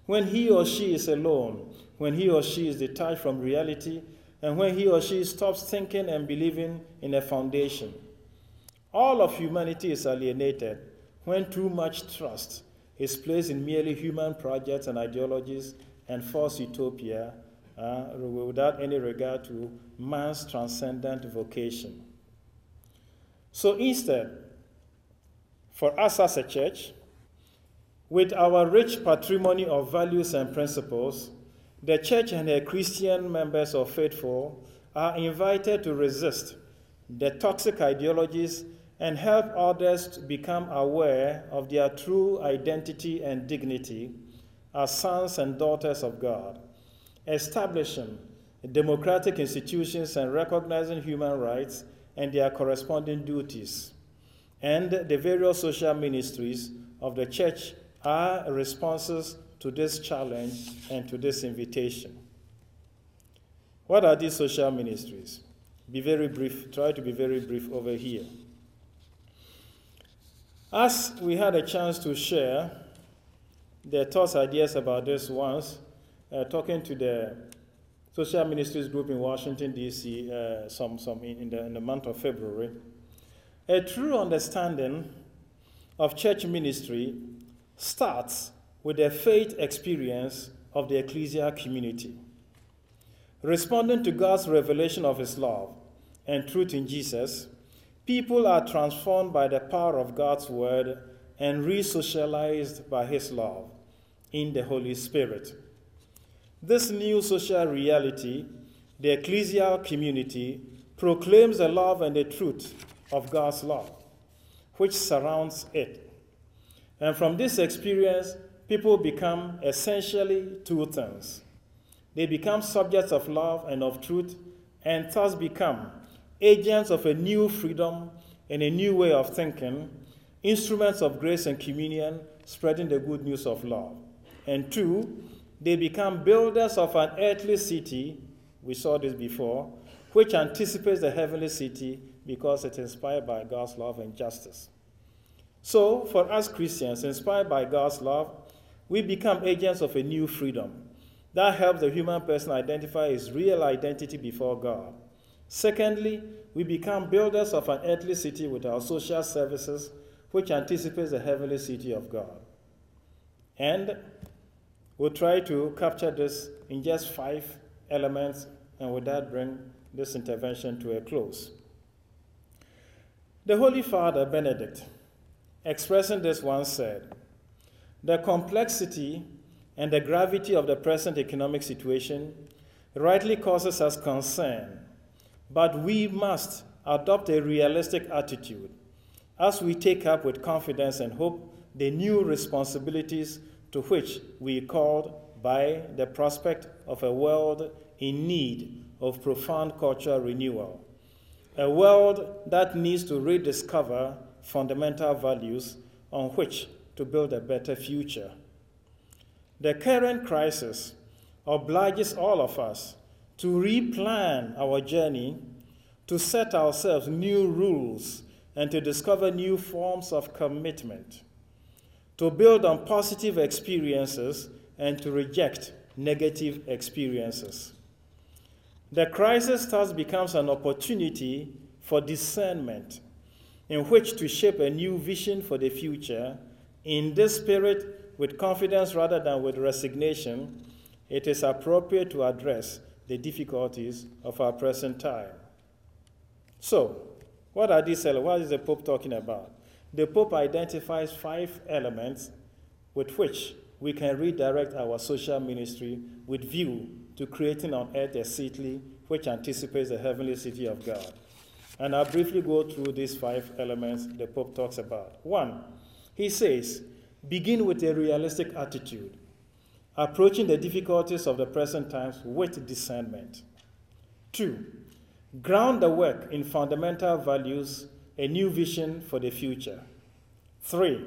when he or she is alone, when he or she is detached from reality and when he or she stops thinking and believing in a foundation. All of humanity is alienated when too much trust is placed in merely human projects and ideologies and false utopia uh, without any regard to man's transcendent vocation. So instead, for us as a church, With our rich patrimony of values and principles, the church and her Christian members or faithful are invited to resist the toxic ideologies and help others to become aware of their true identity and dignity as sons and daughters of God, establishing democratic institutions and recognizing human rights and their corresponding duties. And the various social ministries of the church are responses to this challenge and to this invitation. What are these social ministries? Be very brief, try to be very brief over here. As we had a chance to share their thoughts, ideas about this once, uh, talking to the social ministries group in Washington, D.C., uh, some, some in, the, in the month of February, a true understanding of church ministry starts with the faith experience of the ecclesial community. Responding to God's revelation of His love and truth in Jesus, people are transformed by the power of God's word and re socialized by His love in the Holy Spirit. This new social reality, the ecclesial community, proclaims the love and the truth of God's love, which surrounds it. And from this experience, people become essentially two things. They become subjects of love and of truth, and thus become agents of a new freedom and a new way of thinking, instruments of grace and communion, spreading the good news of love. And two, they become builders of an earthly city, we saw this before, which anticipates the heavenly city because it's inspired by God's love and justice. So, for us Christians, inspired by God's love, we become agents of a new freedom that helps the human person identify his real identity before God. Secondly, we become builders of an earthly city with our social services, which anticipates the heavenly city of God. And We'll try to capture this in just five elements, and with that, bring this intervention to a close. The Holy Father, Benedict, expressing this once said, The complexity and the gravity of the present economic situation rightly causes us concern, but we must adopt a realistic attitude as we take up with confidence and hope the new responsibilities to which we are called by the prospect of a world in need of profound cultural renewal, a world that needs to rediscover fundamental values on which to build a better future. The current crisis obliges all of us to replan our journey, to set ourselves new rules, and to discover new forms of commitment to build on positive experiences and to reject negative experiences. The crisis thus becomes an opportunity for discernment in which to shape a new vision for the future. In this spirit, with confidence rather than with resignation, it is appropriate to address the difficulties of our present time. So, what are these? What is the Pope talking about? The Pope identifies five elements with which we can redirect our social ministry with view to creating on earth a city which anticipates the heavenly city of God. And I'll briefly go through these five elements the Pope talks about. One, he says, begin with a realistic attitude, approaching the difficulties of the present times with discernment. Two, ground the work in fundamental values a new vision for the future. Three,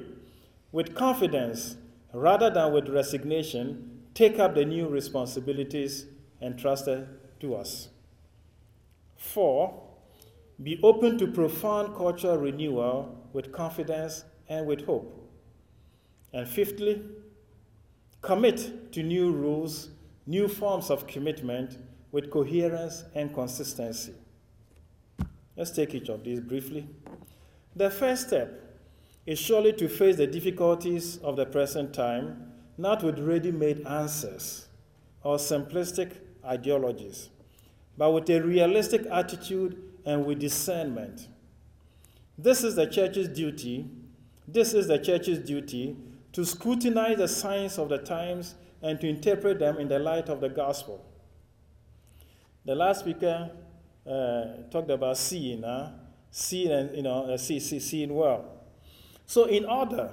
with confidence rather than with resignation, take up the new responsibilities entrusted to us. Four, be open to profound cultural renewal with confidence and with hope. And fifthly, commit to new rules, new forms of commitment with coherence and consistency. Let's take each of these briefly. The first step is surely to face the difficulties of the present time, not with ready made answers or simplistic ideologies, but with a realistic attitude and with discernment. This is the church's duty. This is the church's duty to scrutinize the signs of the times and to interpret them in the light of the gospel. The last speaker uh, talked about seeing, uh, seeing and you know, uh, see, see, seeing well. So, in order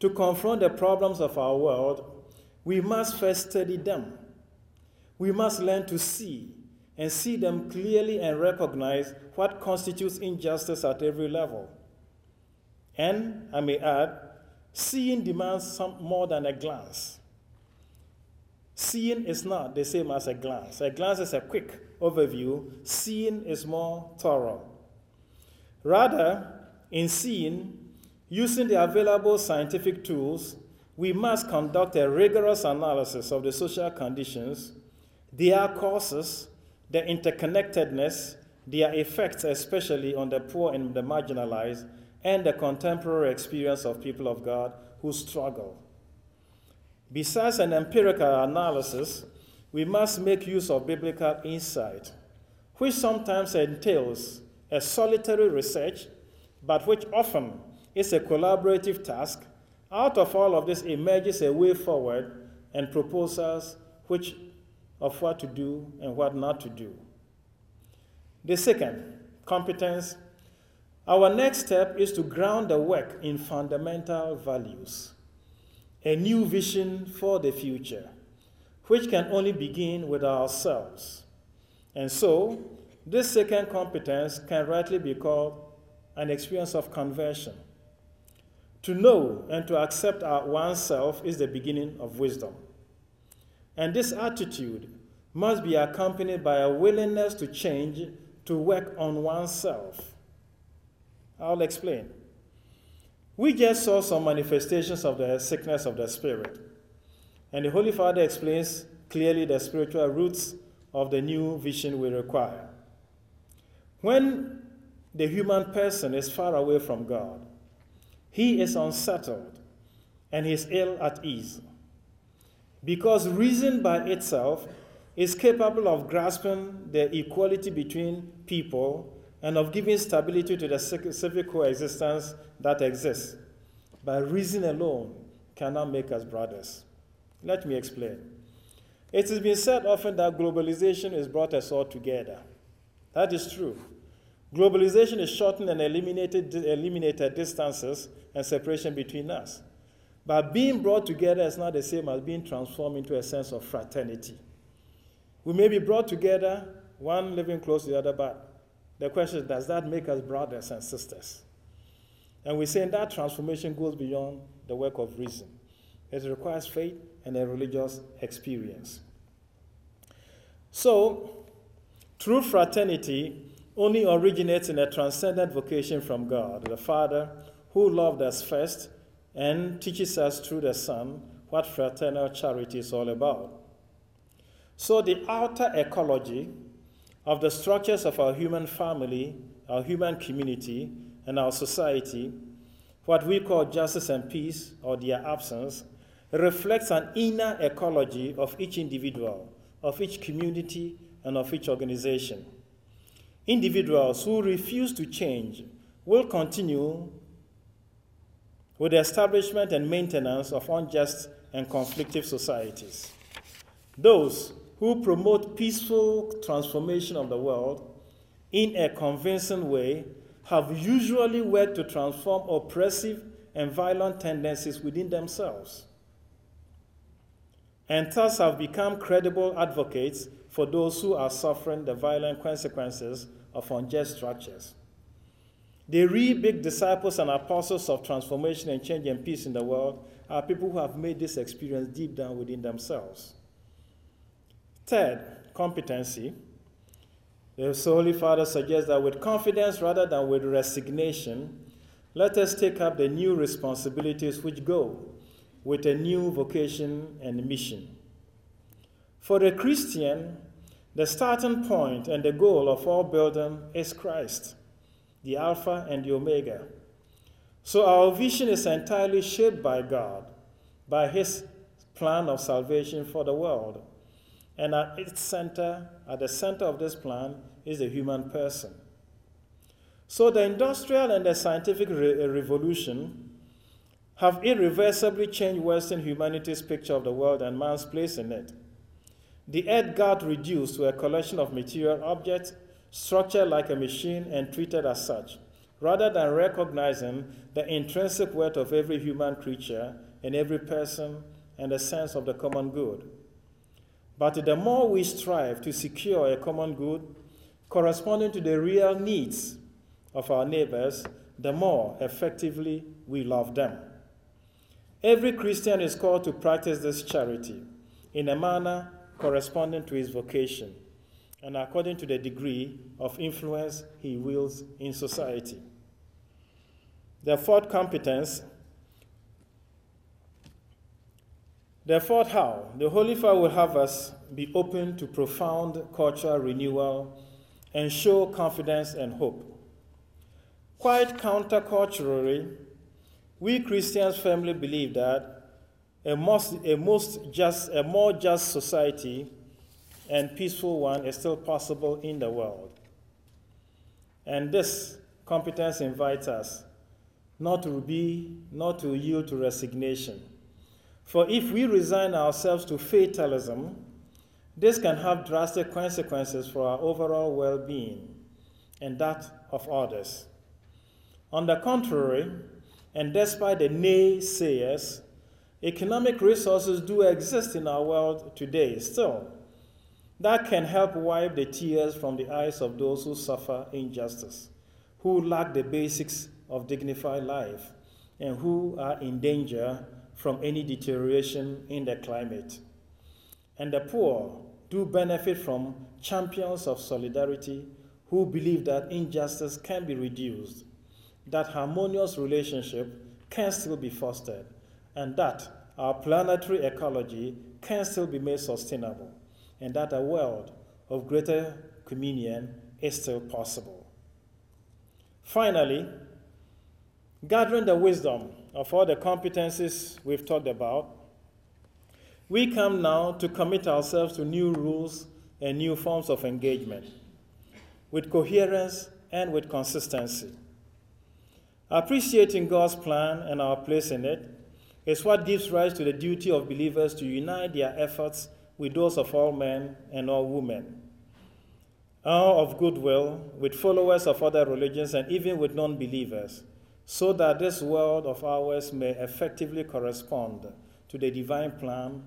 to confront the problems of our world, we must first study them. We must learn to see and see them clearly and recognize what constitutes injustice at every level. And I may add, seeing demands some more than a glance. Seeing is not the same as a glance. A glance is a quick overview, seeing is more thorough. Rather, in seeing, using the available scientific tools, we must conduct a rigorous analysis of the social conditions, their causes, their interconnectedness, their effects, especially on the poor and the marginalized, and the contemporary experience of people of God who struggle. Besides an empirical analysis, we must make use of biblical insight, which sometimes entails a solitary research, but which often is a collaborative task. Out of all of this emerges a way forward and proposals which of what to do and what not to do. The second, competence. Our next step is to ground the work in fundamental values, a new vision for the future, which can only begin with ourselves. And so, this second competence can rightly be called an experience of conversion. To know and to accept our oneself is the beginning of wisdom. And this attitude must be accompanied by a willingness to change, to work on oneself. I'll explain. We just saw some manifestations of the sickness of the Spirit. And the Holy Father explains clearly the spiritual roots of the new vision we require. When the human person is far away from God, he is unsettled and he is ill at ease. Because reason by itself is capable of grasping the equality between people and of giving stability to the civic coexistence that exists. But reason alone cannot make us brothers. Let me explain. It has been said often that globalization has brought us all together. That is true. Globalization has shortened and eliminated, eliminated distances and separation between us. But being brought together is not the same as being transformed into a sense of fraternity. We may be brought together, one living close to the other, but the question is does that make us brothers and sisters? And we're saying that transformation goes beyond the work of reason. It requires faith and a religious experience. So, true fraternity only originates in a transcendent vocation from God, the Father, who loved us first and teaches us through the Son what fraternal charity is all about. So, the outer ecology of the structures of our human family, our human community, and our society, what we call justice and peace, or their absence, reflects an inner ecology of each individual, of each community, and of each organization. Individuals who refuse to change will continue with the establishment and maintenance of unjust and conflictive societies. Those who promote peaceful transformation of the world in a convincing way have usually worked to transform oppressive and violent tendencies within themselves, and thus have become credible advocates for those who are suffering the violent consequences of unjust structures. The real big disciples and apostles of transformation and change and peace in the world are people who have made this experience deep down within themselves. Third, competency. The Holy Father suggests that with confidence rather than with resignation, let us take up the new responsibilities which go with a new vocation and mission. For the Christian, the starting point and the goal of all building is Christ, the Alpha and the Omega. So our vision is entirely shaped by God, by His plan of salvation for the world. And at its center, at the center of this plan, is the human person. So the industrial and the scientific re- revolution have irreversibly changed Western humanity's picture of the world and man's place in it. The earth got reduced to a collection of material objects, structured like a machine and treated as such, rather than recognizing the intrinsic worth of every human creature and every person and the sense of the common good. But the more we strive to secure a common good corresponding to the real needs of our neighbors, the more effectively we love them. Every Christian is called to practice this charity in a manner corresponding to his vocation and according to the degree of influence he wields in society. The fourth competence, the fourth how, the Holy Father will have us be open to profound cultural renewal and show confidence and hope. Quite counterculturally, we Christians firmly believe that a, most, a, most just, a more just society and peaceful one is still possible in the world. And this competence invites us not to be, not to yield to resignation. For if we resign ourselves to fatalism, this can have drastic consequences for our overall well being and that of others. On the contrary, and despite the naysayers, economic resources do exist in our world today still that can help wipe the tears from the eyes of those who suffer injustice, who lack the basics of dignified life, and who are in danger from any deterioration in the climate. And the poor do benefit from champions of solidarity who believe that injustice can be reduced that harmonious relationship can still be fostered, and that our planetary ecology can still be made sustainable, and that a world of greater communion is still possible. Finally, gathering the wisdom of all the competencies we've talked about, we come now to commit ourselves to new rules and new forms of engagement with coherence and with consistency. Appreciating God's plan and our place in it is what gives rise to the duty of believers to unite their efforts with those of all men and all women, all of goodwill with followers of other religions and even with non believers, so that this world of ours may effectively correspond to the divine plan,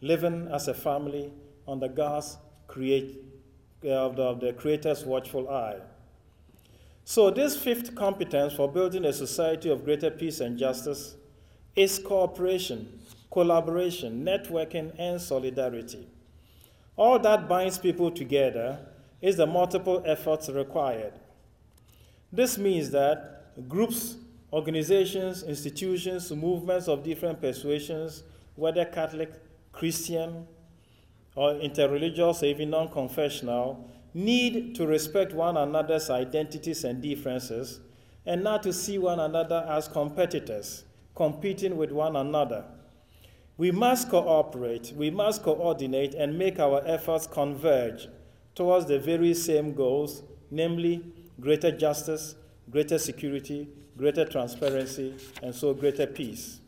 living as a family under God's create, uh, the, of the Creator's watchful eye. So, this fifth competence for building a society of greater peace and justice is cooperation, collaboration, networking, and solidarity. All that binds people together is the multiple efforts required. This means that groups, organizations, institutions, movements of different persuasions, whether Catholic, Christian, or interreligious, or even non confessional, need to respect one another's identities and differences and not to see one another as competitors, competing with one another. We must cooperate, we must coordinate, and make our efforts converge towards the very same goals, namely greater justice, greater security, greater transparency, and so greater peace.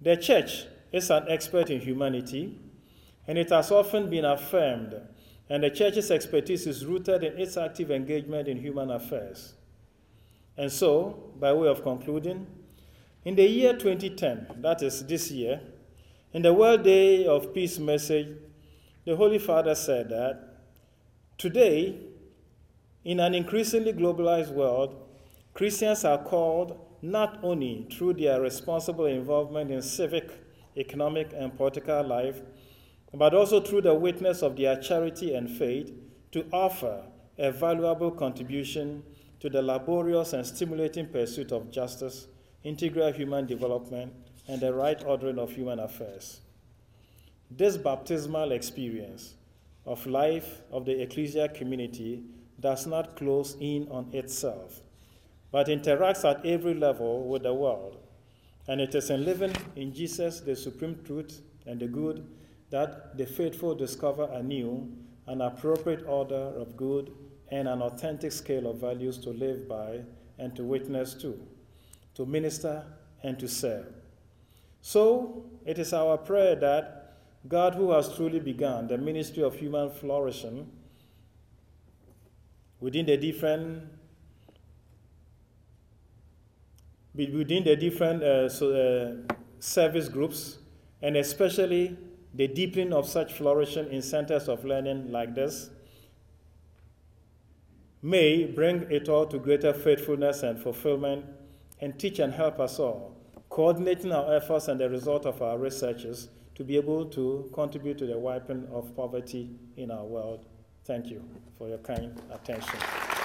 The church is an expert in humanity, and it has often been affirmed and the church's expertise is rooted in its active engagement in human affairs. And so, by way of concluding, in the year 2010, that is this year, in the World Day of Peace message, the Holy Father said that today, in an increasingly globalized world, Christians are called not only through their responsible involvement in civic, economic, and political life but also through the witness of their charity and faith to offer a valuable contribution to the laborious and stimulating pursuit of justice, integral human development, and the right ordering of human affairs. This baptismal experience of life of the ecclesial community does not close in on itself, but interacts at every level with the world. And it is in living in Jesus, the supreme truth and the good, that the faithful discover anew an appropriate order of good and an authentic scale of values to live by and to witness to, to minister and to serve. So, it is our prayer that God, who has truly begun the ministry of human flourishing within the different within the different uh, so, uh, service groups, and especially the deepening of such flourishing in centers of learning like this, may bring it all to greater faithfulness and fulfillment and teach and help us all, coordinating our efforts and the result of our researches to be able to contribute to the wiping of poverty in our world. Thank you for your kind attention.